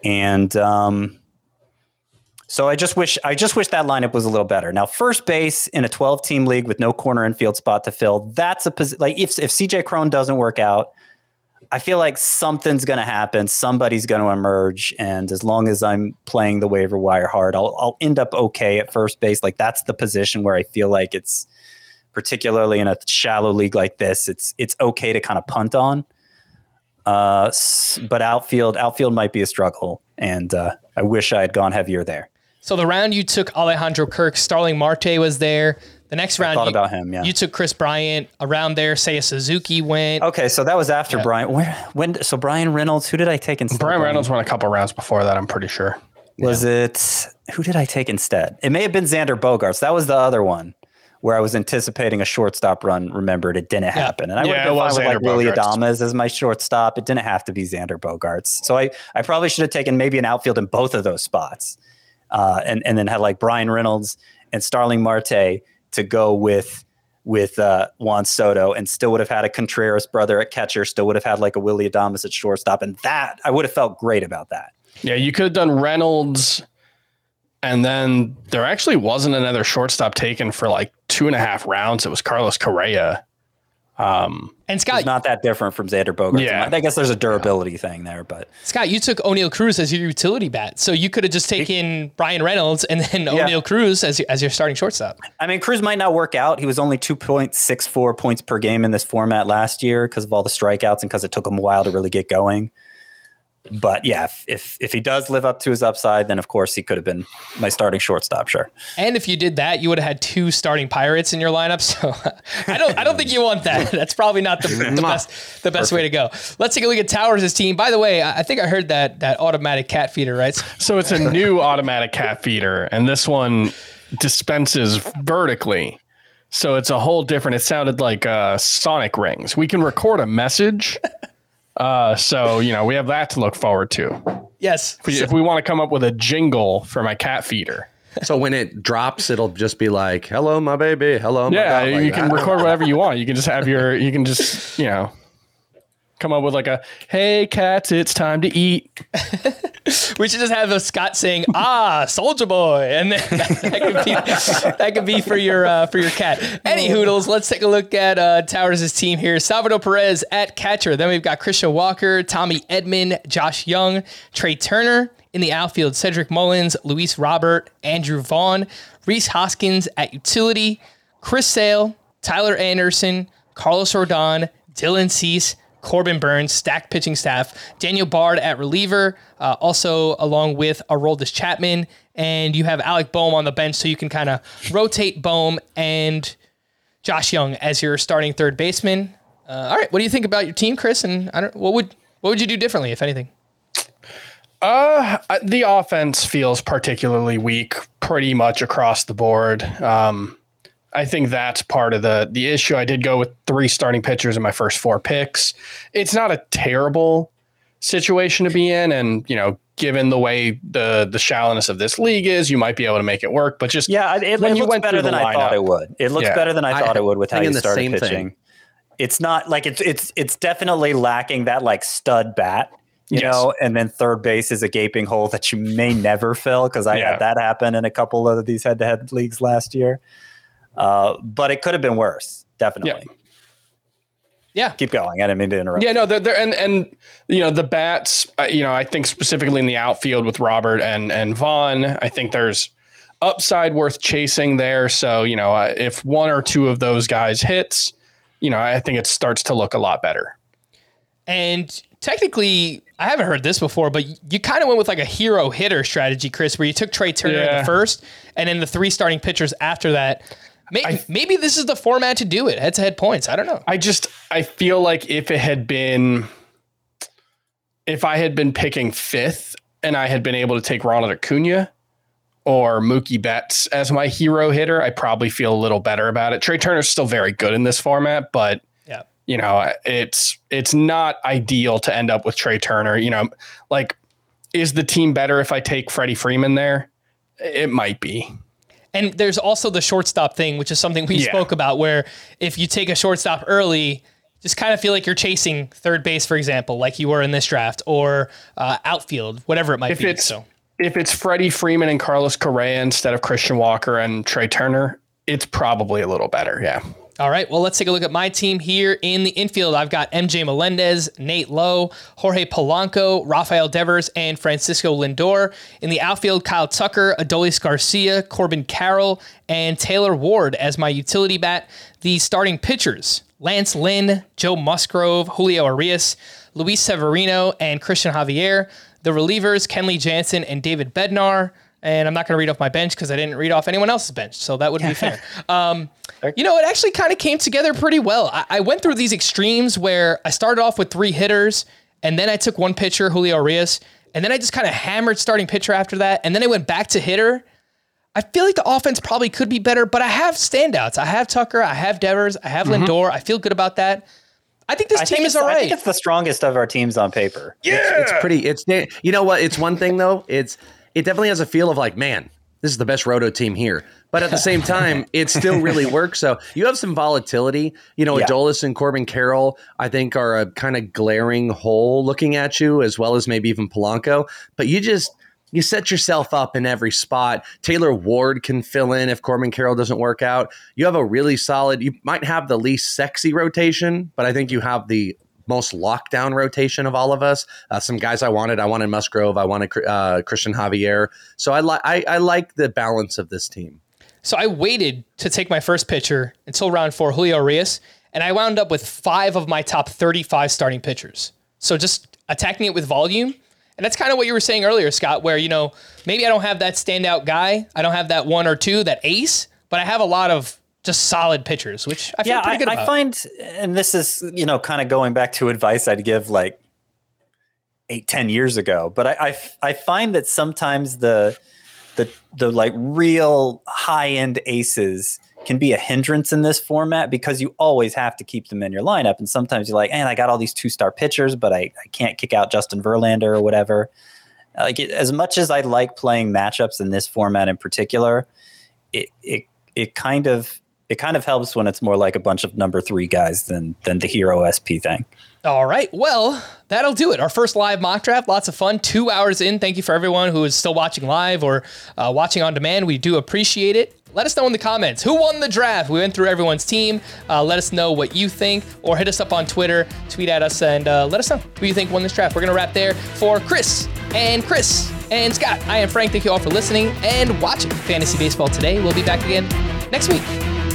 S4: And um, so I just wish I just wish that lineup was a little better. Now, first base in a 12 team league with no corner infield spot to fill, that's a posi- like if if CJ Cron doesn't work out, I feel like something's going to happen. Somebody's going to emerge, and as long as I'm playing the waiver wire hard, I'll I'll end up okay at first base. Like that's the position where I feel like it's particularly in a shallow league like this. It's it's okay to kind of punt on. Uh, but outfield outfield might be a struggle, and uh, I wish I had gone heavier there.
S2: So the round you took Alejandro Kirk, Starling Marte was there. The next round,
S4: thought
S2: you,
S4: about him, yeah.
S2: you took Kris Bryant. Around there, Seiya Suzuki went.
S4: Okay, so that was after Bryan. Where when? So Bryan Reynolds. Who did I take instead?
S5: Bryan Reynolds won a couple rounds before that. I'm pretty sure.
S4: Was it who did I take instead? It may have been Xander Bogaerts. That was the other one where I was anticipating a shortstop run. Remembered it didn't happen, and I would
S5: Yeah,
S4: have
S5: it
S4: been fine
S5: was
S4: with like
S5: Willy
S4: Adames as my shortstop. It didn't have to be Xander Bogaerts. So I I probably should have taken maybe an outfield in both of those spots, uh, and and then had like Bryan Reynolds and Starling Marte to go with with uh, Juan Soto, and still would have had a Contreras brother at catcher. Still would have had like a Willy Adames at shortstop, and that I would have felt great about that.
S5: Yeah, you could have done Reynolds, and then there actually wasn't another shortstop taken for like two and a half rounds. It was Carlos Correa. Um,
S2: and Scott,
S4: not that different from Xander Bogaerts.
S5: Yeah.
S4: I guess there's a durability thing there, but
S2: Scott, you took Oneil Cruz as your utility bat, so you could have just taken Bryan Reynolds and then
S4: Yeah.
S2: Oneil Cruz as your, as your starting shortstop.
S4: I mean, Cruz might not work out. He was only 2.64 points per game in this format last year because of all the strikeouts and because it took him a while to really get going. But yeah, if, if if he does live up to his upside, then of course he could have been my starting shortstop. Sure.
S2: And if you did that, you would have had two starting Pirates in your lineup. So I don't I don't think you want that. That's probably not the, the best the best way to go. Let's take a look at Towers' team. By the way, I I think I heard that that automatic cat feeder, right?
S5: so it's a new automatic cat feeder, and this one dispenses vertically. So it's a whole different. It sounded like uh, sonic rings. We can record a message. Uh, so you know we have that to look forward to.
S2: Yes.
S5: If we, if we want to come up with a jingle for my cat feeder,
S3: So when it drops, it'll just be like, "Hello, my baby. Hello, my
S5: yeah,
S3: dog," like
S5: you can record whatever you want. You can just have your, you can just, you know, come up with like a, hey cats, it's time to eat.
S2: We should just have a Scott saying, "Ah, Soldier Boy," and then that, that could be that could be for your uh, for your cat. Any hoodles? Let's take a look at uh, Towers' team here. Salvador Perez at catcher. Then we've got Christian Walker, Tommy Edman, Josh Jung, Trea Turner in the outfield. Cedric Mullins, Luis Robert, Andrew Vaughn, Rhys Hoskins at utility, Chris Sale, Tyler Anderson, Carlos Rodon, Dylan Cease. Corbin Burnes, stacked pitching staff. Daniel Bard at reliever, uh, also along with Aroldis Chapman. And you have Alec Bohm on the bench, so you can kind of rotate Bohm and Josh Jung as your starting third baseman. Uh, all right, what do you think about your team, Chris? And I don't, what would what would you do differently, if anything?
S5: Uh, the offense feels particularly weak pretty much across the board. Um, I think that's part of the the issue. I did go with three starting pitchers in my first four picks. It's not a terrible situation to be in, and you know, given the way the the shallowness of this league is, you might be able to make it work. But just
S4: Yeah, it, it,
S5: When
S4: it
S5: you
S4: looks
S5: went
S4: better than
S5: the
S4: I thought it would. It looks
S5: Yeah.
S4: better than I,
S3: I-
S4: thought it would with how you started
S3: same thing.
S4: pitching. It's not like it's it's it's definitely lacking that like stud bat, you
S5: Yes.
S4: know, and then third base is a gaping hole that you may never fill because I
S5: Yeah.
S4: had that happen in a couple of these head to head leagues last year. Uh, but it could have been worse, definitely.
S2: Yeah,
S4: Keep going. I didn't mean to interrupt.
S5: Yeah, no, they're, they're and and you know the bats. Uh, you know, I think specifically in the outfield with Robert and and Vaughn, I think there's upside worth chasing there. So you know, uh, if one or two of those guys hits, you know, I think it starts to look a lot better.
S2: And technically, I haven't heard this before, but you kind of went with like a hero hitter strategy, Chris, where you took Trea Turner in the first, and then the three starting pitchers after that. Maybe, maybe this is the format to do it. Head to head points. I don't know.
S5: I just I feel like if it had been, if I had been picking fifth and I had been able to take Ronald Acuna or Mookie Betts as my hero hitter, I probably feel a little better about it. Trea Turner's still very good in this format, but
S2: Yeah.
S5: you know it's it's not ideal to end up with Trea Turner. You know, like is the team better if I take Freddie Freeman there? It might be.
S2: And there's also the shortstop thing, which is something we
S5: Yeah.
S2: spoke about, where if you take a shortstop early, just kind of feel like you're chasing third base, for example, like you were in this draft, or uh, outfield, whatever it might
S5: If
S2: be.
S5: it's
S2: so
S5: if it's Freddie Freeman and Carlos Correa instead of Christian Walker and Trea Turner, it's probably a little better. Yeah.
S2: All right, well, let's take a look at my team here in the infield. I've got MJ Melendez, Nate Lowe, Jorge Polanco, Rafael Devers, and Francisco Lindor. In the outfield, Kyle Tucker, Adolis Garcia, Corbin Carroll, and Taylor Ward as my utility bat. The starting pitchers, Lance Lynn, Joe Musgrove, Julio Urias, Luis Severino, and Christian Javier. The relievers, Kenley Jansen and David Bednar and I'm not going to read off my bench because I didn't read off anyone else's bench, so that wouldn't be fair. Um, you know, it actually kind of came together pretty well. I, I, went through these extremes where I started off with three hitters, and then I took one pitcher, Julio Urias, and then I just kind of hammered starting pitcher after that, and then I went back to hitter. I feel like the offense probably could be better, but I have standouts. I have Tucker, I have Devers, I have mm-hmm. Lindor. I feel good about that. I think this I team think is all right. I
S4: think it's the strongest of our teams on paper.
S3: Yeah, it's, it's pretty. It's you know what? It's one thing though. It's it definitely has a feel of like, man, this is the best roto team here. But at the same time, it still really works. So you have some volatility. You know, yeah. Adolis and Corbin Carroll, I think, are a kind of glaring hole looking at you, as well as maybe even Polanco. But you just you set yourself up in every spot. Taylor Ward can fill in if Corbin Carroll doesn't work out. You have a really solid. You might have the least sexy rotation, but I think you have the most lockdown rotation of all of us. Uh, some guys I wanted, I wanted Musgrove, I wanted uh, Christian Javier. So I, li- I, like the balance of this team.
S2: So I waited to take my first pitcher until round four, Julio Urias, and I wound up with five of my top 35 starting pitchers. So just attacking it with volume. And that's kind of what you were saying earlier, Scott, where, you know, maybe I don't have that standout guy. I don't have that one or two, that ace, but I have a lot of just solid pitchers, which I feel yeah, pretty good I,
S4: about. I find, and this is you know kind of going back to advice I'd give like eight ten years ago, but I, I, I find that sometimes the the the like real high end aces can be a hindrance in this format because you always have to keep them in your lineup. And sometimes you're like, and I got all these two star pitchers, but I, I can't kick out Justin Verlander or whatever. Like it, as much as I like playing matchups in this format in particular, it it it kind of it kind of helps when it's more like a bunch of number three guys than than the hero SP thing.
S2: All right. Well, that'll do it. Our first live mock draft. Lots of fun. Two hours in. Thank you for everyone who is still watching live or uh, watching on demand. We do appreciate it. Let us know in the comments who won the draft. We went through everyone's team. Uh, let us know what you think, or hit us up on Twitter, tweet at us, and uh, let us know who you think won this draft. We're going to wrap there for Chris and Chris and Scott. I am Frank. Thank you all for listening and watching Fantasy Baseball today. We'll be back again next week.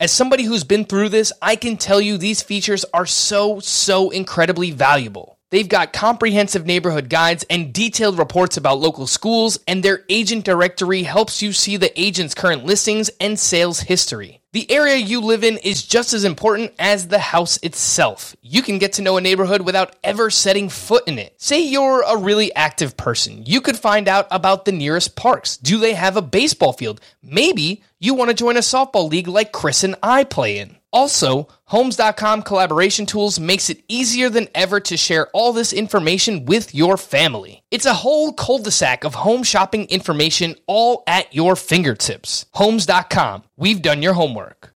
S2: As somebody who's been through this, I can tell you these features are so, so incredibly valuable. They've got comprehensive neighborhood guides and detailed reports about local schools, and their agent directory helps you see the agent's current listings and sales history. The area you live in is just as important as the house itself. You can get to know a neighborhood without ever setting foot in it. Say you're a really active person. You could find out about the nearest parks. Do they have a baseball field? Maybe you want to join a softball league like Chris and I play in. Also, Homes.com collaboration tools makes it easier than ever to share all this information with your family. It's a whole cul-de-sac of home shopping information all at your fingertips. Homes.com. We've done your homework.